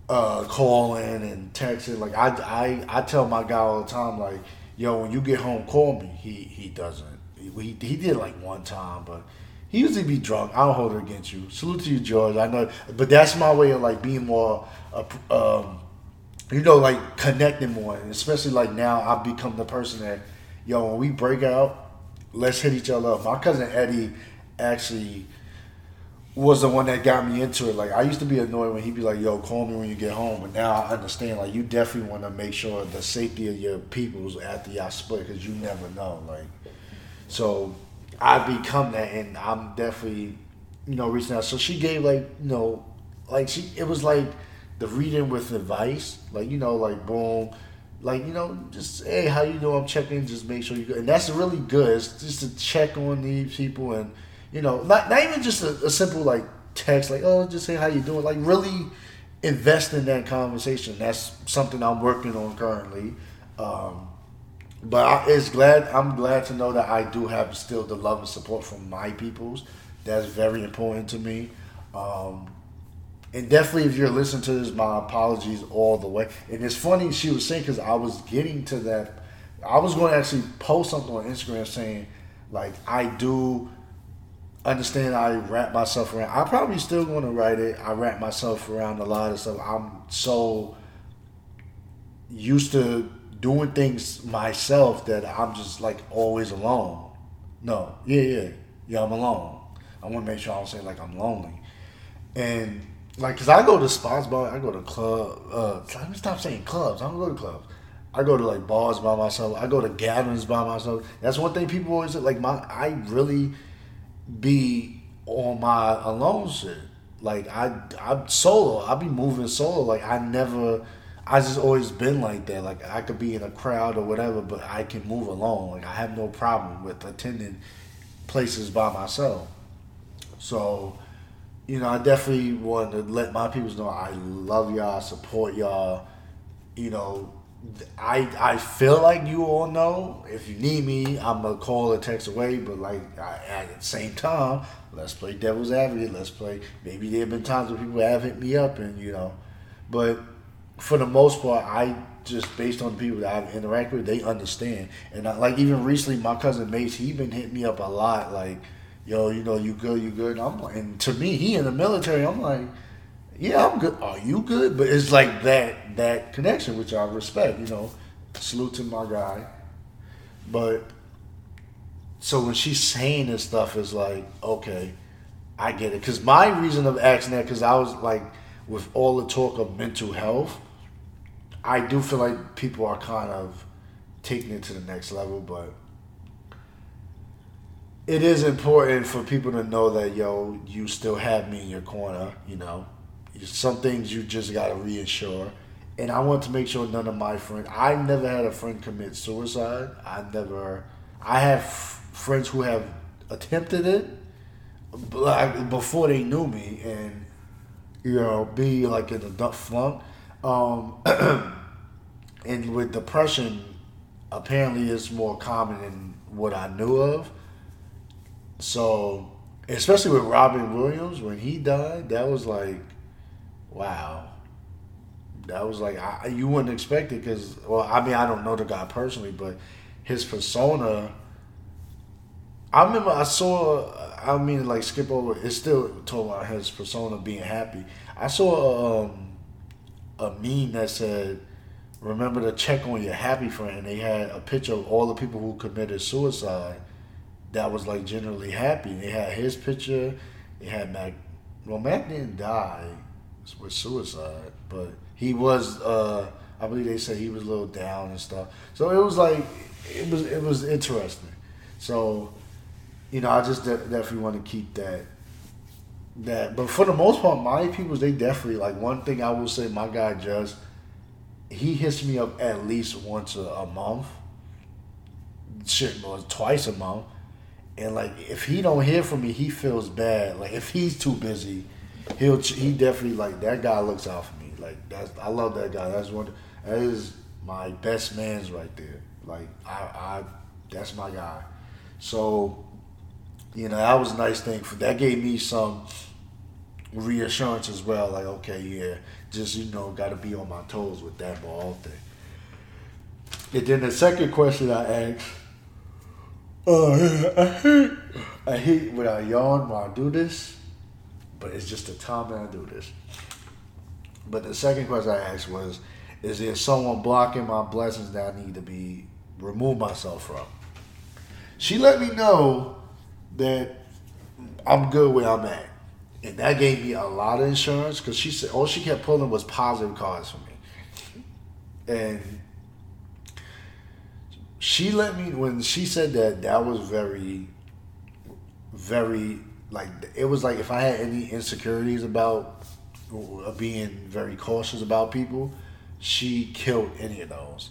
uh, calling and texting. Like, I, I, I tell my guy all the time, like, yo, when you get home, call me. He, he doesn't. He, he did like one time, but he usually be drunk. I don't hold it against you. Salute to you, George. I know, but that's my way of like being more, uh, um, you know, like connecting more. And especially like now, I've become the person that, yo, when we break out, let's hit each other up. My cousin Eddie actually was the one that got me into it. Like I used to be annoyed when he'd be like, "Yo, call me when you get home," but now I understand. Like you definitely want to make sure the safety of your people's after y'all split because you never know. Like so, I become that, and I'm definitely you know reaching out. So she gave like you know like she it was like the reading with advice, like you know like boom. Like you know, just hey, how you doing? I'm checking. Just make sure you go, and that's really good. It's just to check on these people and you know, not, not even just a, a simple like text, like, oh, just say how you doing. Like, really invest in that conversation. That's something I'm working on currently. Um, but I, it's glad I'm glad to know that I do have still the love and support from my peoples. That's very important to me. Um, and definitely, if you're listening to this, my apologies all the way. And it's funny she was saying because I was getting to that. I was going to actually post something on Instagram saying, like, I do understand I wrap myself around. I'm probably still going to write it. I wrap myself around a lot of stuff. I'm so used to doing things myself that I'm just like always alone. No, yeah, yeah, yeah. I'm alone. I want to make sure I don't say like I'm lonely, and like, cause I go to spots, but I go to club. Uh, let me stop saying clubs. I don't go to clubs. I go to like bars by myself. I go to gatherings by myself. That's one thing people always. Like my, I really be on my alone shit. Like I I'm solo. I be moving solo. Like I never I just always been like that. Like I could be in a crowd or whatever, but I can move alone. Like I have no problem with attending places by myself. So, you know, I definitely want to let my people know I love y'all, support y'all. You know, I I feel like you all know. If you need me, I'm gonna call or text away. But like I, at the same time, let's play devil's advocate. Let's play. Maybe there have been times where people have hit me up, and you know, but for the most part, I just based on people that I've interacted with, they understand. And I, like even recently, my cousin Mace, he been hitting me up a lot. Like, yo, you know, you good, you good. And I'm like, and to me, he in the military. I'm like yeah, I'm good. Are you good? But it's like that that connection, which I respect. You know, salute to my guy. But so when she's saying this stuff, is like, okay, I get it. Because my reason of asking that, because I was like, with all the talk of mental health, I do feel like people are kind of taking it to the next level, but it is important for people to know that yo, you still have me in your corner, you know some things you just got to reassure. And I want to make sure none of my friends. I never had a friend commit suicide. I never. I have friends who have attempted it before they knew me, and you know, be like in a duck flunk. Um, and with depression, apparently it's more common than what I knew of. So, especially with Robin Williams, when he died, that was like wow. That was like I, you wouldn't expect it because well I mean I don't know the guy personally but his persona I remember I saw. I mean, like skip over. It's still talking about his persona being happy. I saw um, a meme that said, "Remember to check on your happy friend." They had a picture of all the people who committed suicide. That was like generally happy. They had his picture. They had Mac. Well, Mac didn't die with suicide, but he was. Uh, I believe they said he was a little down and stuff. So it was like it was it was interesting. So you know, I just de- definitely want to keep that. That, but for the most part, my peoples they definitely like one thing I will say. My guy just he hits me up at least once a, a month. Shit, was twice a month, and like if he don't hear from me, he feels bad. Like if he's too busy, he'll he definitely like that guy looks out for me. Like that's I love that guy. That's one that is my best man's right there. Like I, I that's my guy. So you know, that was a nice thing. For that gave me some reassurance as well. Like, okay, yeah, just you know, got to be on my toes with that ball thing. And then the second question I asked, uh, I hate, I hate when I yawn when I do this, but it's just the time that I do this. But the second question I asked was, is there someone blocking my blessings that I need to be remove myself from? She let me know that I'm good where I'm at. And that gave me a lot of insurance because she said all she kept pulling was positive cards for me. And she let me when she said that that was very very like it was like if I had any insecurities about being very cautious about people, she killed any of those.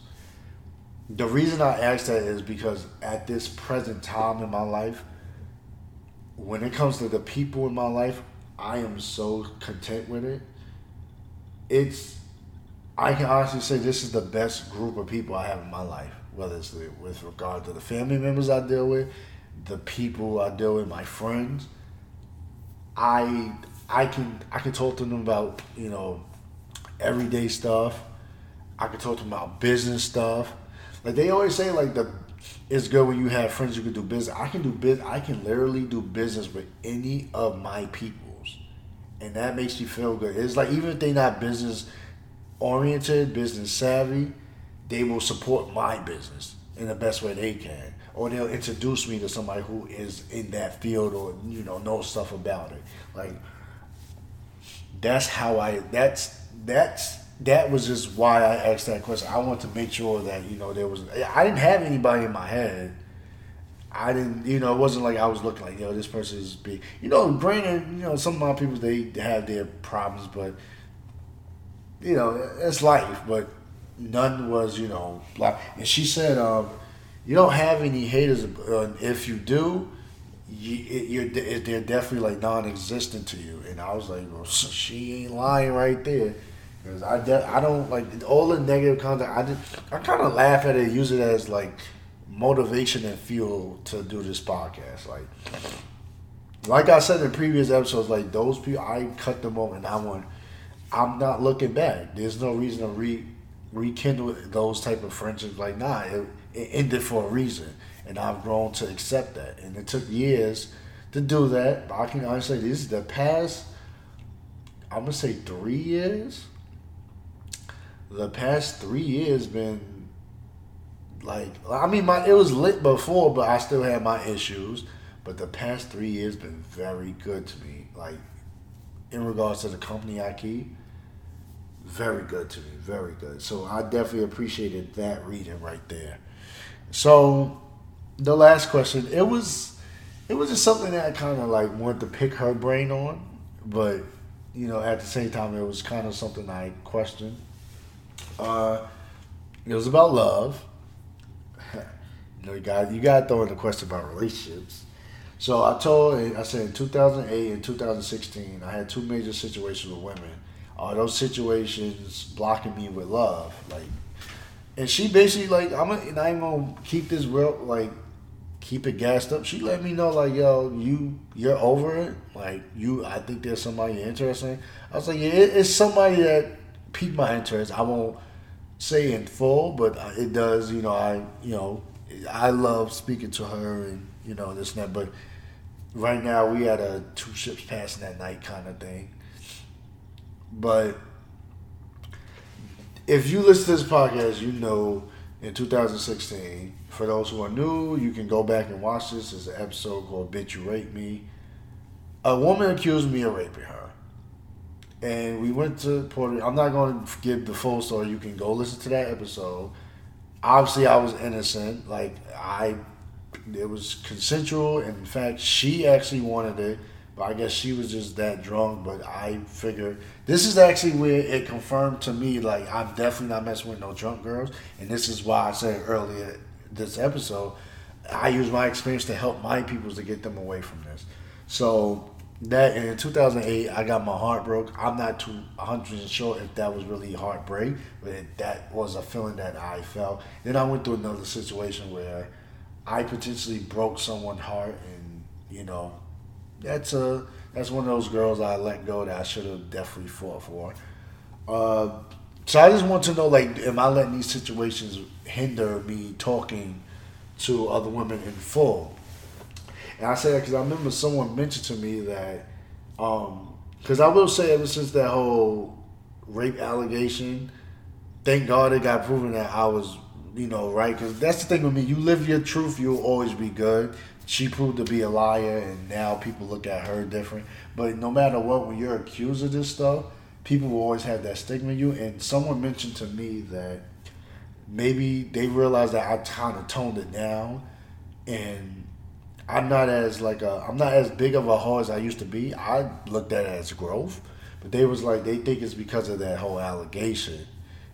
The reason I asked that is because at this present time in my life, when it comes to the people in my life, I am so content with it. It's I can honestly say this is the best group of people I have in my life, whether it's with regard to the family members I deal with, the people I deal with, my friends. I I can I can talk to them about you know everyday stuff. I can talk to them about business stuff. Like they always say, like the it's good when you have friends you can do business. I can do business. I can literally do business with any of my peoples, and that makes me feel good. It's like even if they're not business oriented, business savvy, they will support my business in the best way they can, or they'll introduce me to somebody who is in that field or you know knows stuff about it. Like that's how I. That's that's that was just why I asked that question. I want to make sure that you know there was. I didn't have anybody in my head. I didn't, you know, it wasn't like I was looking like, yo, this person is big. You know, granted, you know, some of my people they have their problems, but you know, it's life. But none was, you know, like. And she said, um, you don't have any haters. Uh, if you do, you, are they're definitely like non-existent to you. And I was like, well, she ain't lying right there. Because I, de- I don't like all the negative content. I just, I kind of laugh at it, use it as like motivation and fuel to do this podcast. Like, like I said in previous episodes, like those people, I cut them off, and I want. I'm not looking back. There's no reason to re rekindle those type of friendships. Like, nah, it, it ended for a reason, and I've grown to accept that. And it took years to do that. But I can honestly say this is the past. I'm gonna say three years the past three years been like I mean my it was lit before, but I still had my issues. But the past three years been very good to me. Like in regards to the company I keep, very good to me, very good. So I definitely appreciated that reading right there. So the last question, it was it was just something that I kind of like wanted to pick her brain on, but you know at the same time it was kind of something I questioned uh, it was about love. you know, you got you got to throw in the question about relationships. So I told, I said in 2008 and 2016, I had two major situations with women. Are those situations blocking me with love? Like, and she basically like, I'm even gonna keep this real, like, keep it gassed up. She let me know like, yo, you you're over it. Like, you, I think there's somebody you're interested in. I was like, yeah, it's somebody that piqued my interest. I won't say in full, but it does. You know, I you know I love speaking to her and you know this and that, but right now we had a two ships passing that night kind of thing. But if you listen to this podcast, you know in 2016. For those who are new, you can go back and watch this. It's an episode called "Bitch You Rape Me." A woman accused me of raping her, and we went to Puerto. I'm not going to give the full story. You can go listen to that episode. Obviously, I was innocent. Like I, it was consensual. In fact, she actually wanted it. But I guess she was just that drunk. But I figured this is actually where it confirmed to me like I'm definitely not messing with no drunk girls. And this is why I said earlier this episode, I use my experience to help my people to get them away from this. So that in 2008, I got my heart broke. I'm not too 100 sure if that was really heartbreak, but that was a feeling that I felt. Then I went through another situation where I potentially broke someone's heart, and you know, that's a that's one of those girls I let go that I should have definitely fought for. Uh, so I just want to know, like, am I letting these situations hinder me talking to other women in full? And I say that because I remember someone mentioned to me that, because um, I will say ever since that whole rape allegation, thank God it got proven that I was, you know, right. Because that's the thing with me. You live your truth, you'll always be good she proved to be a liar, and now people look at her different. But no matter what, when you're accused of this stuff, people will always have that stigma you. And someone mentioned to me that maybe they realized that I kind of toned it down, and I'm not as like a I'm not as big of a hoe as I used to be. I looked at it as growth, but they was like they think it's because of that whole allegation.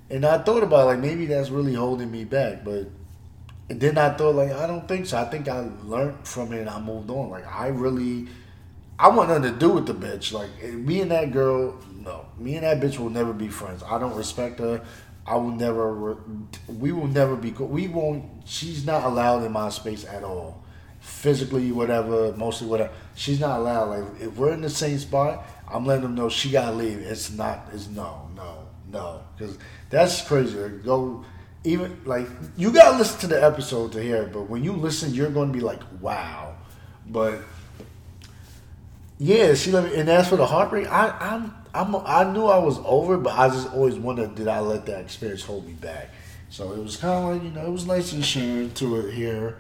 And I thought about like maybe that's really holding me back, but and then I thought like I don't think so. I think I learned from it and I moved on. Like I really, I want nothing to do with the bitch. Like eh, me and that girl, no, me and that bitch will never be friends. I don't respect her. I will never. We will never be. We won't. She's not allowed in my space at all. Physically, whatever, mostly whatever. She's not allowed. Like if we're in the same spot, I'm letting them know she gotta leave. It's not. It's no, no, no. Because that's crazy. Go even like you gotta listen to the episode to hear it, but when you listen, you're to be like, wow. But yeah, she let me. And as for the heartbreak, I I'm I'm I knew I was over, but I just always wondered did I let that experience hold me back. So it was kind of like you know it was nice and sharing to it here,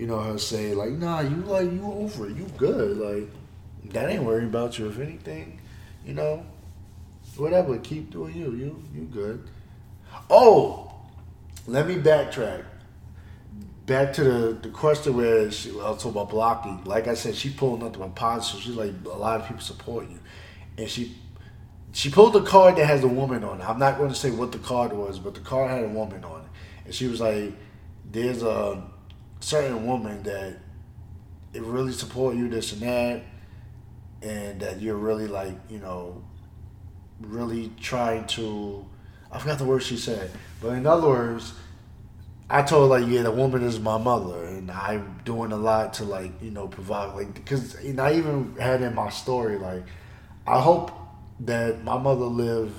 you know her say like nah you like you over it you good like that ain't worrying about you if anything, you know, whatever keep doing you you you good. Oh, let me backtrack. Back to the, the question where she, I was talking about blocking. Like I said, she pulled nothing but positive. She's like, a lot of people support you. And she she pulled a card that has a woman on it. I'm not going to say what the card was, but the card had a woman on it. And she was like, there's a certain woman that it really support you, this and that, and that you're really like, you know, really trying to I forgot the word she said, but in other words, I told like, yeah, the woman is my mother, and I'm doing a lot to like, you know, provide like, because know, I even had in my story like, I hope that my mother lived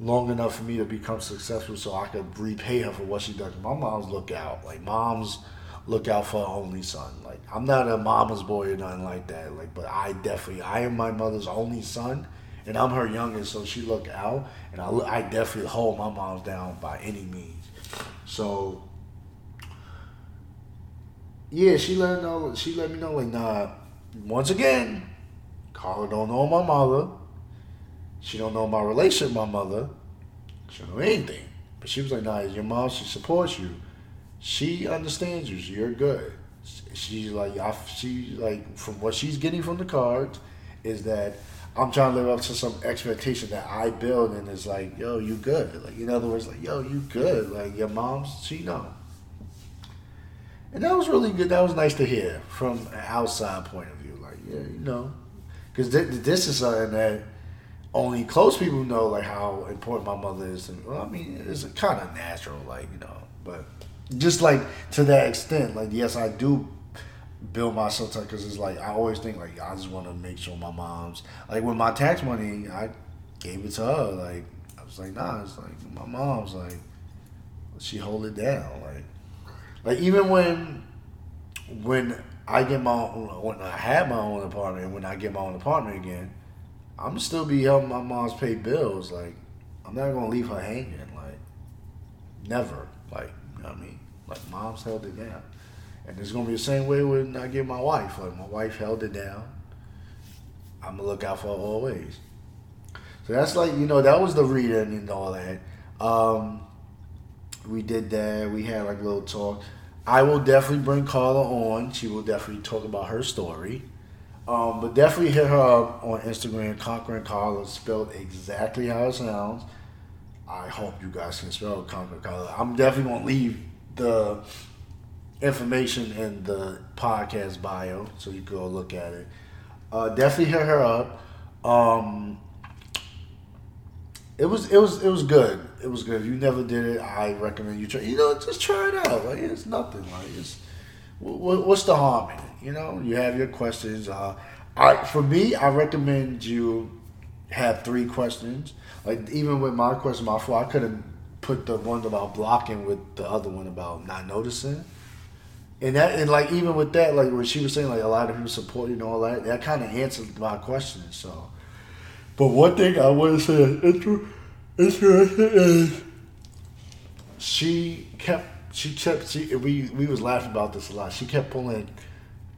long enough for me to become successful, so I could repay her for what she does. My mom's look out, like moms look out for only son. Like I'm not a mama's boy or nothing like that. Like, but I definitely, I am my mother's only son and I'm her youngest, so she look out, and I, I definitely hold my mom's down by any means. So yeah, she let know. She let me know like, nah. Once again, Carla don't know my mother. She don't know my relation with my mother. She don't know anything. But she was like, nah, your mom. She supports you. She understands you. You're good. She's like, I, she like from what she's getting from the cards is that I'm trying to live up to some expectation that I build, and it's like, yo, you good. Like in other words, like, yo, you good. Like your mom's, she know. And that was really good. That was nice to hear from an outside point of view. Like, yeah, you know, because th- this is something that only close people know, like how important my mother is. And well, I mean, it's kind of natural, like you know, but just like to that extent, like yes, I do build myself up because it's like I always think like I just want to make sure my mom's like with my tax money I gave it to her like I was like nah it's like my mom's like she hold it down like Like even when when I get my own, when I have my own apartment, and when I get my own apartment again, I'm still be helping my mom's pay bills. Like I'm not gonna leave her hanging. Like never. Like you know what I mean. Like mom's held it down, and it's gonna be the same way when I get my wife. Like my wife held it down. I'm gonna look out for her always. So that's like you know that was the reading and all that. Um, we did that. We had like a little talk. I will definitely bring Carla on. She will definitely talk about her story. Um, but definitely hit her up on Instagram, Conquering Carla, spelled exactly how it sounds. I hope you guys can spell Conquering Carla. I'm definitely gonna leave the information in the podcast bio so you go look at it. Uh, definitely hit her up. Um, it was it was it was good. It was good. If you never did it, I recommend you try. You know, just try it out. Like it's nothing. Like it's what, what's the harm in it? You know, you have your questions. Uh, I for me, I recommend you have three questions. Like even with my question my four, I could have put the one about blocking with the other one about not noticing. And that and like even with that, like when she was saying like a lot of people support you and all that, that kind of answered my question. So, but one thing I want to say interesting is she kept she kept she we we was laughing about this a lot. She kept pulling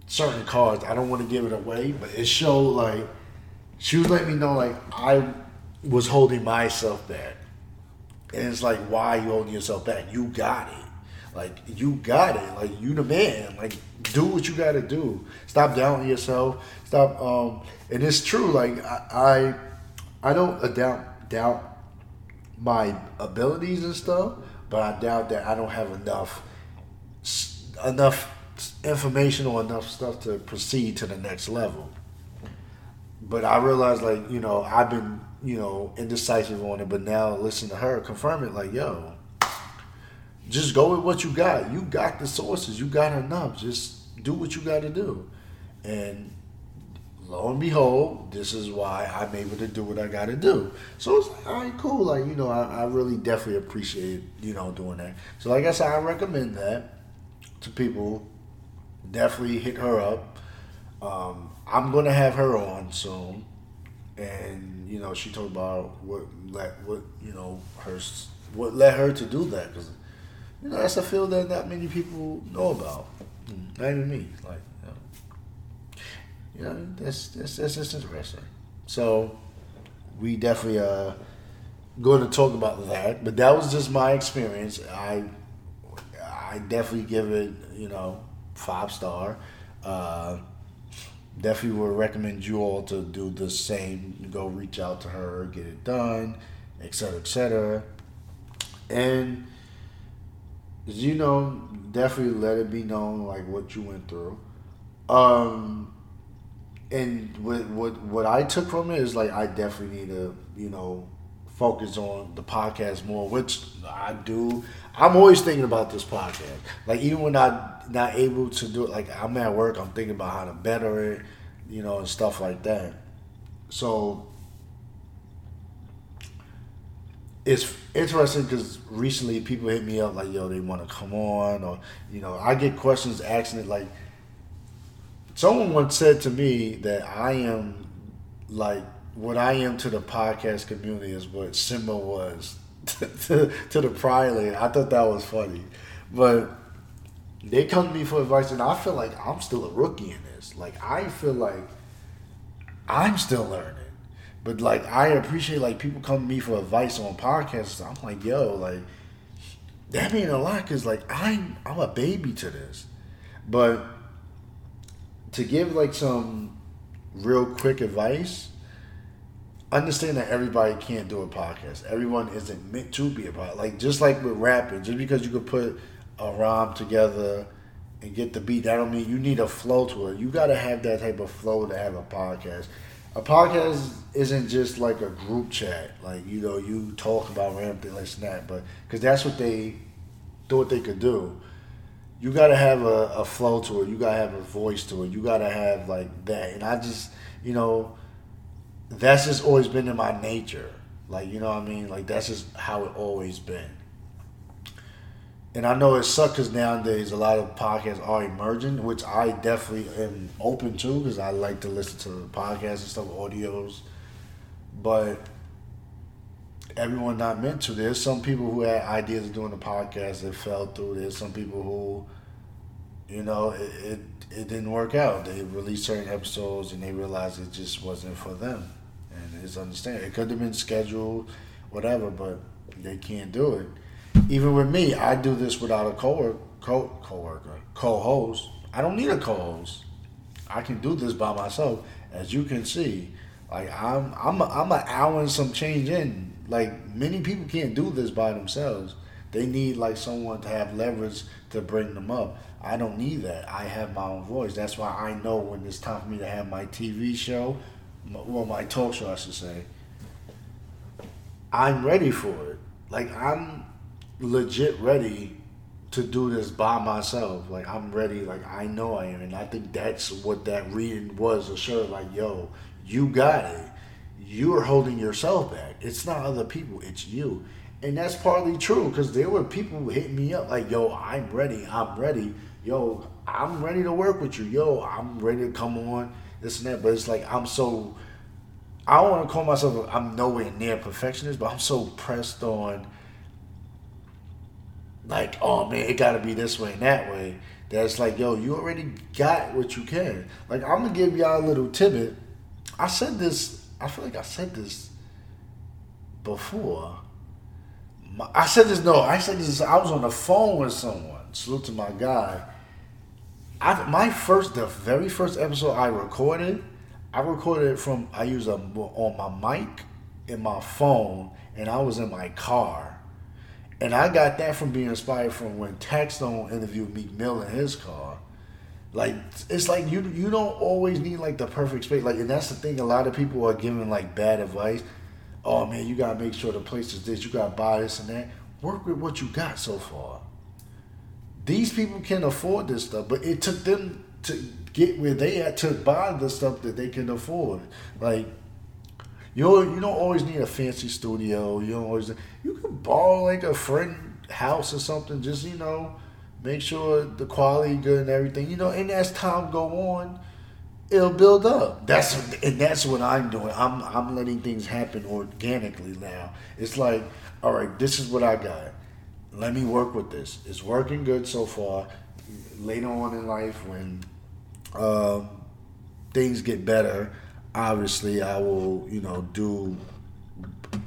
certain cards. I don't want to give it away, but it showed like she was letting me know like I was holding myself back. And it's like, why you holding yourself back? You got it. Like you got it. Like you the man. Like do what you gotta do. Stop doubting yourself. Stop um and it's true, like I I, I don't doubt doubt my abilities and stuff, but I doubt that I don't have enough enough information or enough stuff to proceed to the next level. But I realized, like you know, I've been you know indecisive on it, but now listen to her confirm it. Like yo, just go with what you got. You got the sources. You got enough. Just do what you got to do, and lo and behold, this is why I'm able to do what I got to do. So it's like, all right, cool. Like, you know, I, I, really definitely appreciate, you know, doing that. So, like I said, I recommend that to people. Definitely hit her up. Um, I'm going to have her on soon. And, you know, she talked about what, let, what, you know, her, what led her to do that. Because, you know, that's a field that not many people know about. Not even me. Like, you know, that's that's that's just interesting. So we definitely uh going to talk about that, but that was just my experience. I I definitely give it you know five star. Uh, definitely would recommend you all to do the same. Go reach out to her, get it done, etc. etc. And you know, definitely let it be known like what you went through. Um, and what what what I took from it is like I definitely need to you know focus on the podcast more, which I do. I'm always thinking about this podcast. Like even when I'm not able to do it, like I'm at work, I'm thinking about how to better it, you know, and stuff like that. So it's interesting because recently people hit me up like, yo, they want to come on, or you know, I get questions asking it like someone once said to me that I am like what I am to the podcast community is what Simba was to, to the Priory. I thought that was funny, but they come to me for advice, and I feel like I'm still a rookie in this. Like I feel like I'm still learning. But like I appreciate like people come to me for advice on podcasts. I'm like, yo, like that mean a lot because like I'm I'm a baby to this, but to give like some real quick advice, understand that everybody can't do a podcast. Everyone isn't meant to be a podcast. Like just like with rapping, just because you could put a rhyme together and get the beat, that don't mean you need a flow to it. You got to have that type of flow to have a podcast. A podcast isn't just like a group chat, like you know, you talk about random like that, but because that's what they thought they could do you gotta have a, a flow to it. You gotta have a voice to it. You gotta have like that. And I just, you know, that's just always been in my nature. Like, you know what I mean? Like that's just how it always been. and I know it sucks because nowadays a lot of podcasts are emerging, which I definitely am open to because I like to listen to podcasts and stuff, audios. But everyone not meant to. There's some people who had ideas of doing a podcast that fell through. There's some people who, you know, it, it, it didn't work out. They released certain episodes and they realized it just wasn't for them. It's understandable. It could have been scheduled, whatever, but they can't do it even with me, I do this without a co co coworker, co-host. I don't need a co-host. I can do this by myself, as you can see. Like I'm, I'm, a, I'm an hour and some change in. Like many people can't do this by themselves. They need like someone to have leverage to bring them up. I don't need that. I have my own voice. That's why I know when it's time for me to have my TV show, well, my talk show, I should say. I'm ready for it. Like I'm legit ready to do this by myself. Like I'm ready. Like I know I am, and I think that's what that reading was. Shirt like, yo, you got it. You are holding yourself back. It's not other people. It's you. And that's partly true because there were people hitting me up like, yo, I'm ready. I'm ready. Yo, I'm ready to work with you. Yo, I'm ready to come on. This and that. But it's like I'm so. I don't want to call myself. I'm nowhere near perfectionist, but I'm so pressed on like, oh man, it gotta be this way and that way. That's like, yo, you already got what you can. Like, I'm gonna give y'all a little tidbit. I said this, I feel like I said this before. I said this, no, I said this, I was on the phone with someone. Salute to my guy. I, my first, the very first episode I recorded, I recorded it from, I used a, on my mic in my phone, and I was in my car and I got that from being inspired from when Taxstone interviewed Meek Mill in his car. Like it's like you you don't always need like the perfect space. Like and that's the thing. A lot of people are giving like bad advice. Oh man, you gotta make sure the place is this. You gotta buy this and that. Work with what you got so far. These people can afford this stuff, but it took them to get where they at to buy the stuff that they can afford. Like you you don't always need a fancy studio. You don't always you can borrow like a friend house or something. Just you know, make sure the quality good and everything. You know, and as time go on, it'll build up. That's and that's what I'm doing. I'm I'm letting things happen organically now. It's like, all right, this is what I got. Let me work with this. It's working good so far. Later on in life, when um, things get better obviously I will, you know, do,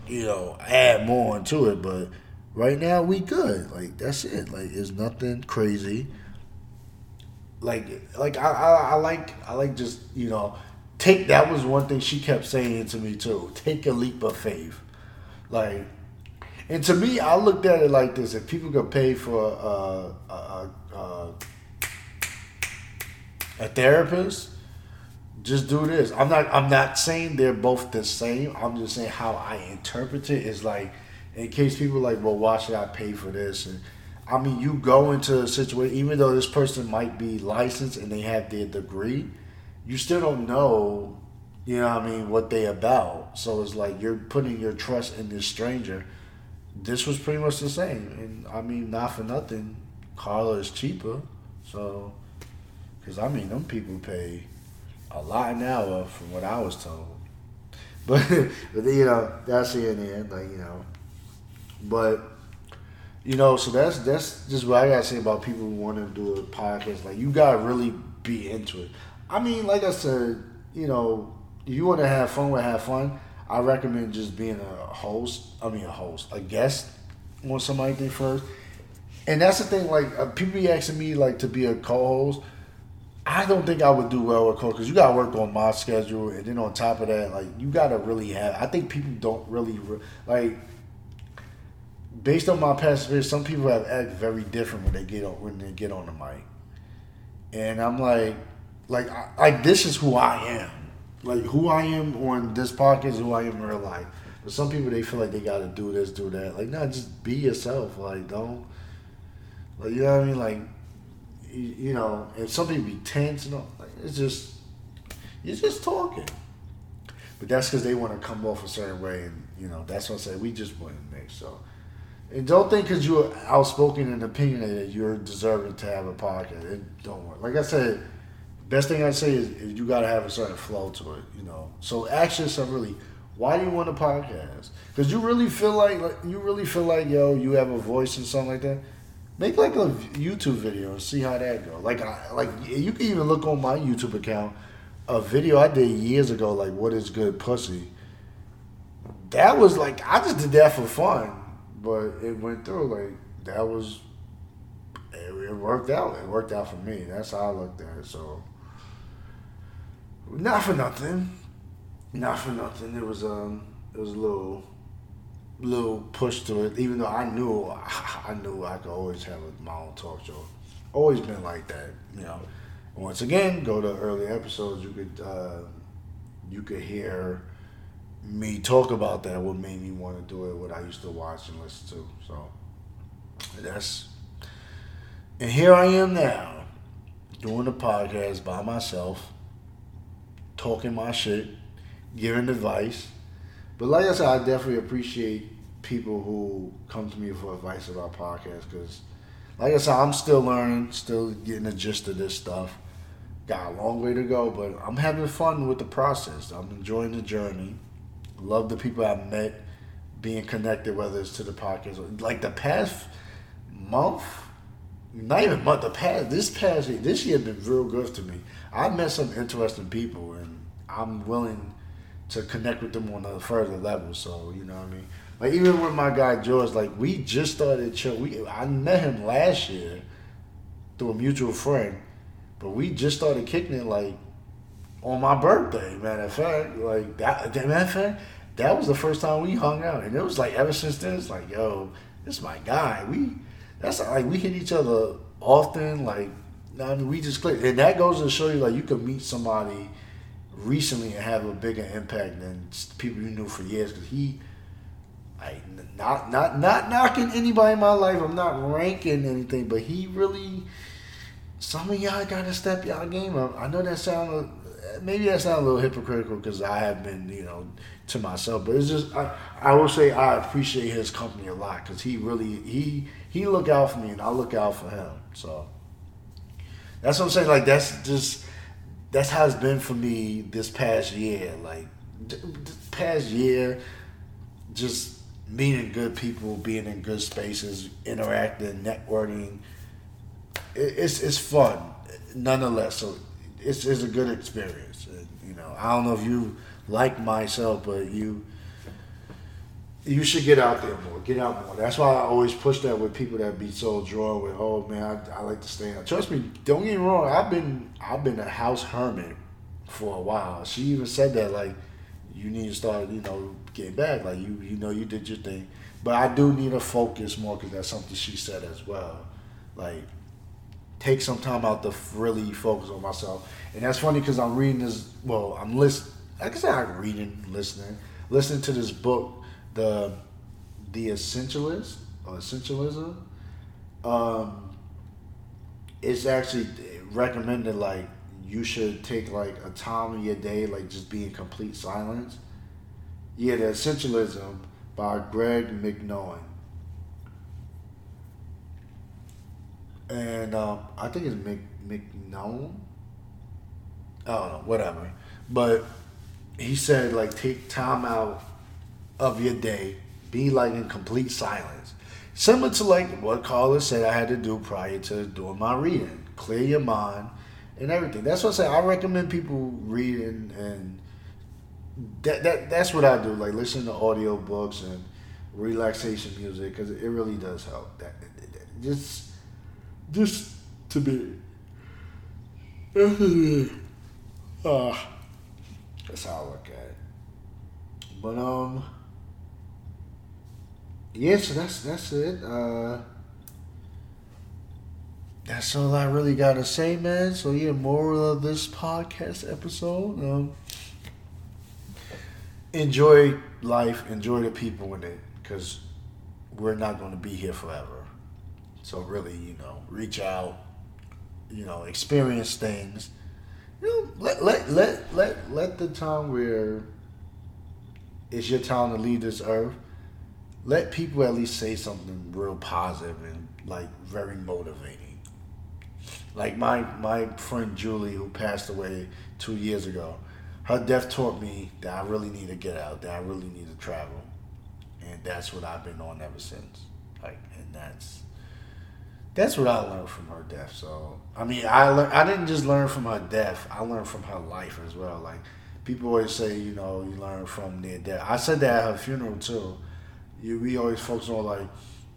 you know, add more into it. But right now we good. Like that's it. Like it's nothing crazy. Like like I, I, I like I like just you know take that was one thing she kept saying to me too. Take a leap of faith. Like and to me, I looked at it like this: if people could pay for uh, a, a, a, a therapist, just do this. I'm not I'm not saying they're both the same. I'm just saying how I interpret it is like in case people like, well, why should I pay for this? And I mean, you go into a situation, even though this person might be licensed and they have their degree, you still don't know, you know what I mean, what they about. So it's like you're putting your trust in this stranger. This was pretty much the same. And I mean, not for nothing, Carla is cheaper. So, because I mean, them people pay a lot an hour from what I was told. But, but you know, that's the end, like, you know. But, you know, so that's that's just what I gotta say about people who want to do a podcast. Like, you gotta really be into it. I mean, like I said, you know, you want to have fun, with have fun. I recommend just being a host. I mean, a host, a guest on somebody first. And that's the thing. Like uh, people be asking me like to be a co-host. I don't think I would do well with coach because you got to work on my schedule, and then on top of that, like you got to really have. I think people don't really like. Based on my past experience, some people have act very different when they get on when they get on the mic, and I'm like, like, I, like this is who I am. Like who I am on this podcast is who I am in real life. But some people they feel like they got to do this, do that. Like, no, just be yourself. Like, don't. Like you know what I mean? Like you, you know, and some people be tense and all. Like, it's just you're just talking. But that's because they want to come off a certain way, and you know that's what I say. We just wouldn't mix. So And don't think because you're outspoken and opinionated, you're deserving to have a podcast. It don't work. Like I said, best thing I'd say is, is you got to have a certain flow to it. You know. So ask yourself really, why do you want a podcast? Because you really feel like, like you really feel like yo, you have a voice and something like that. Make like a YouTube video and see how that go. Like I, like you can even look on my YouTube account a video I did years ago, like what is good pussy. That was like I just did that for fun, but it went through. Like that was it, it worked out. It worked out for me. That's how I looked at it. So not for nothing, not for nothing. It was um it was a little little push to it. Even though I knew I knew I could always have my own talk show. Always been like that, you know. Once again, go to early episodes. You could uh, you could hear me talk about that. What made me want to do it. What I used to watch and listen to. So that's and here I am now doing a podcast by myself, talking my shit, giving advice. But like I said, I definitely appreciate people who come to me for advice about podcasts because, like I said, I'm still learning, still getting the gist of this stuff got a long way to go, but I'm having fun with the process. I'm enjoying the journey. Love the people I've met, being connected, whether it's to the podcast. or Like the past month, not even month, the past, this past year, this year has been real good to me. I met some interesting people, I'm willing to connect with them on a further level. So, you know what I mean? Like even with my guy George, like we just started chill. We I met him last year through a mutual friend but we just started kicking it like on my birthday. Matter of fact, like that. Matter of fact, that was the first time we hung out, and it was like ever since then, it's like, yo, this is my guy. We that's like we hit each other often. Like, I mean, we just click, and that goes to show you like you can meet somebody recently and have a bigger impact than people you knew for years. Because he, I not not not knocking anybody in my life. I'm not ranking anything, but he really some of y'all gotta step y'all game up. I know that sound maybe that sounds a little hypocritical because I have been you know to myself, but it's just I, I will say I appreciate his company a lot because he really he he look out for me and I look out for him. So that's what I'm saying. Like that's just that's how it's been for me this past year. Like this past year, just meeting good people, being in good spaces, interacting, networking it's it's fun, nonetheless. So it's it's a good experience. you know, I don't know if you like myself, but you you should get out there more. Get out more. That's why I always push that with people that be so drawn with. Oh man, I, I like to stay out. Trust me. Don't get me wrong. I've been I've been a house hermit for a while. She even said that like you need to start you know getting back. Like you you know you did your thing, but I do need to focus more because that's something she said as well. Like take some time out to really focus on myself. And that's funny because I'm reading this. Well, I'm listening. I guess I'm reading, listening, listening to this book, the the Essentialist or Essentialism. Um, it's actually recommended like you should take like a time of your day, like just be in complete silence. Yeah, the Essentialism by Greg McKeown. and um, I think it's Mc, McKeown. I don't know, whatever. But he said like take time out of your day, be like in complete silence, similar to like what Carla said I had to do prior to doing my reading, clear your mind and everything. That's what I say. I recommend people reading and that, that that's what I do. Like listen to audio books and relaxation music because it really does help. That just just to be. uh, that's how I look at it. But um, yeah. So that's that's it. Uh, that's all I really gotta say, man. So yeah, moral of this podcast episode. Um, enjoy life, enjoy the people in it, because we're not to be here forever. So really, you know, reach out, you know, experience things. You know, let let let let let the time where it's your time to leave this earth. Let people at least say something real positive and like very motivating. Like my my friend Julie, who passed away two years ago, her death taught me that I really need to get out, that I really need to travel, and that's what I've been on ever since. Like, and that's that's what I learned from her death. So I mean, I learned, I didn't just learn from her death. I learned from her life as well. Like people always say, you know, you learn from their death. I said that at her funeral too. You, we always focus on like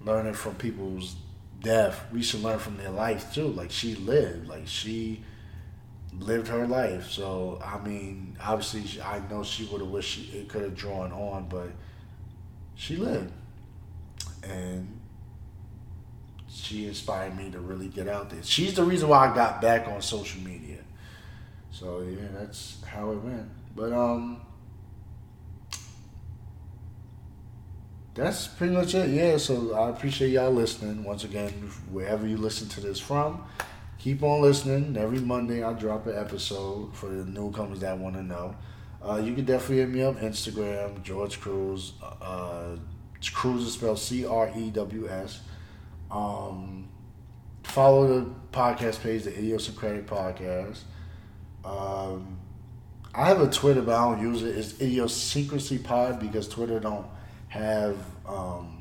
learning from people's death. We should learn from their life too. Like she lived, like she lived her life. So I mean, obviously, I know she would have wished she, it could have drawn on, but she lived, and she inspired me to really get out there. She's the reason why I got back on social media. So yeah, that's how it went. But um that's pretty much it. Yeah, so I appreciate y'all listening. Once again, wherever you listen to this from, keep on listening. Every Monday I drop an episode for the newcomers that want to know. Uh, you can definitely hit me up Instagram, George Crews. Uh, Crews is spelled C R E W S. Um, follow the podcast page, the Idiosyncratic Podcast. Um, I have a Twitter, but I don't use it. It's Idiosyncrasy Pod because Twitter don't have. Um,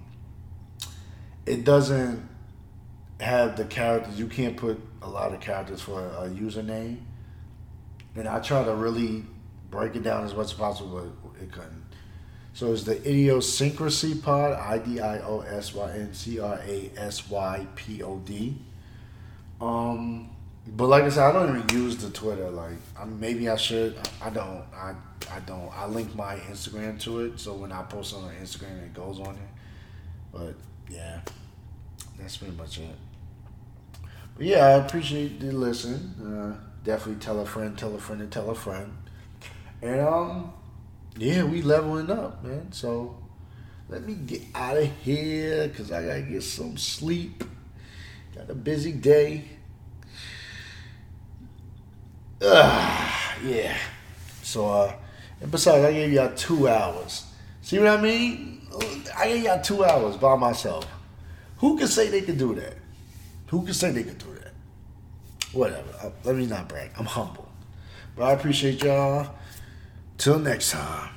it doesn't have the characters. You can't put a lot of characters for a, a username, and I try to really break it down as much as possible, but it couldn't. So it's the idiosyncrasy pod, I D I O S Y N C R A S Y P O D. Um, but like I said, I don't even use the Twitter. Like, I, maybe I should. I don't. I I don't. I link my Instagram to it, so when I post on Instagram, it goes on it. But yeah, that's pretty much it. But yeah, I appreciate the listen. Uh, definitely tell a friend, tell a friend, and tell a friend. And um, yeah, we leveling up, man. So let me get out of here because I gotta get some sleep. Got a busy day. Ugh, yeah. So uh and besides I gave y'all two hours. See what I mean? I gave y'all two hours by myself. Who can say they can do that? Who can say they can do that? Whatever. Uh, let me not brag. I'm humble. But I appreciate y'all. Till next time.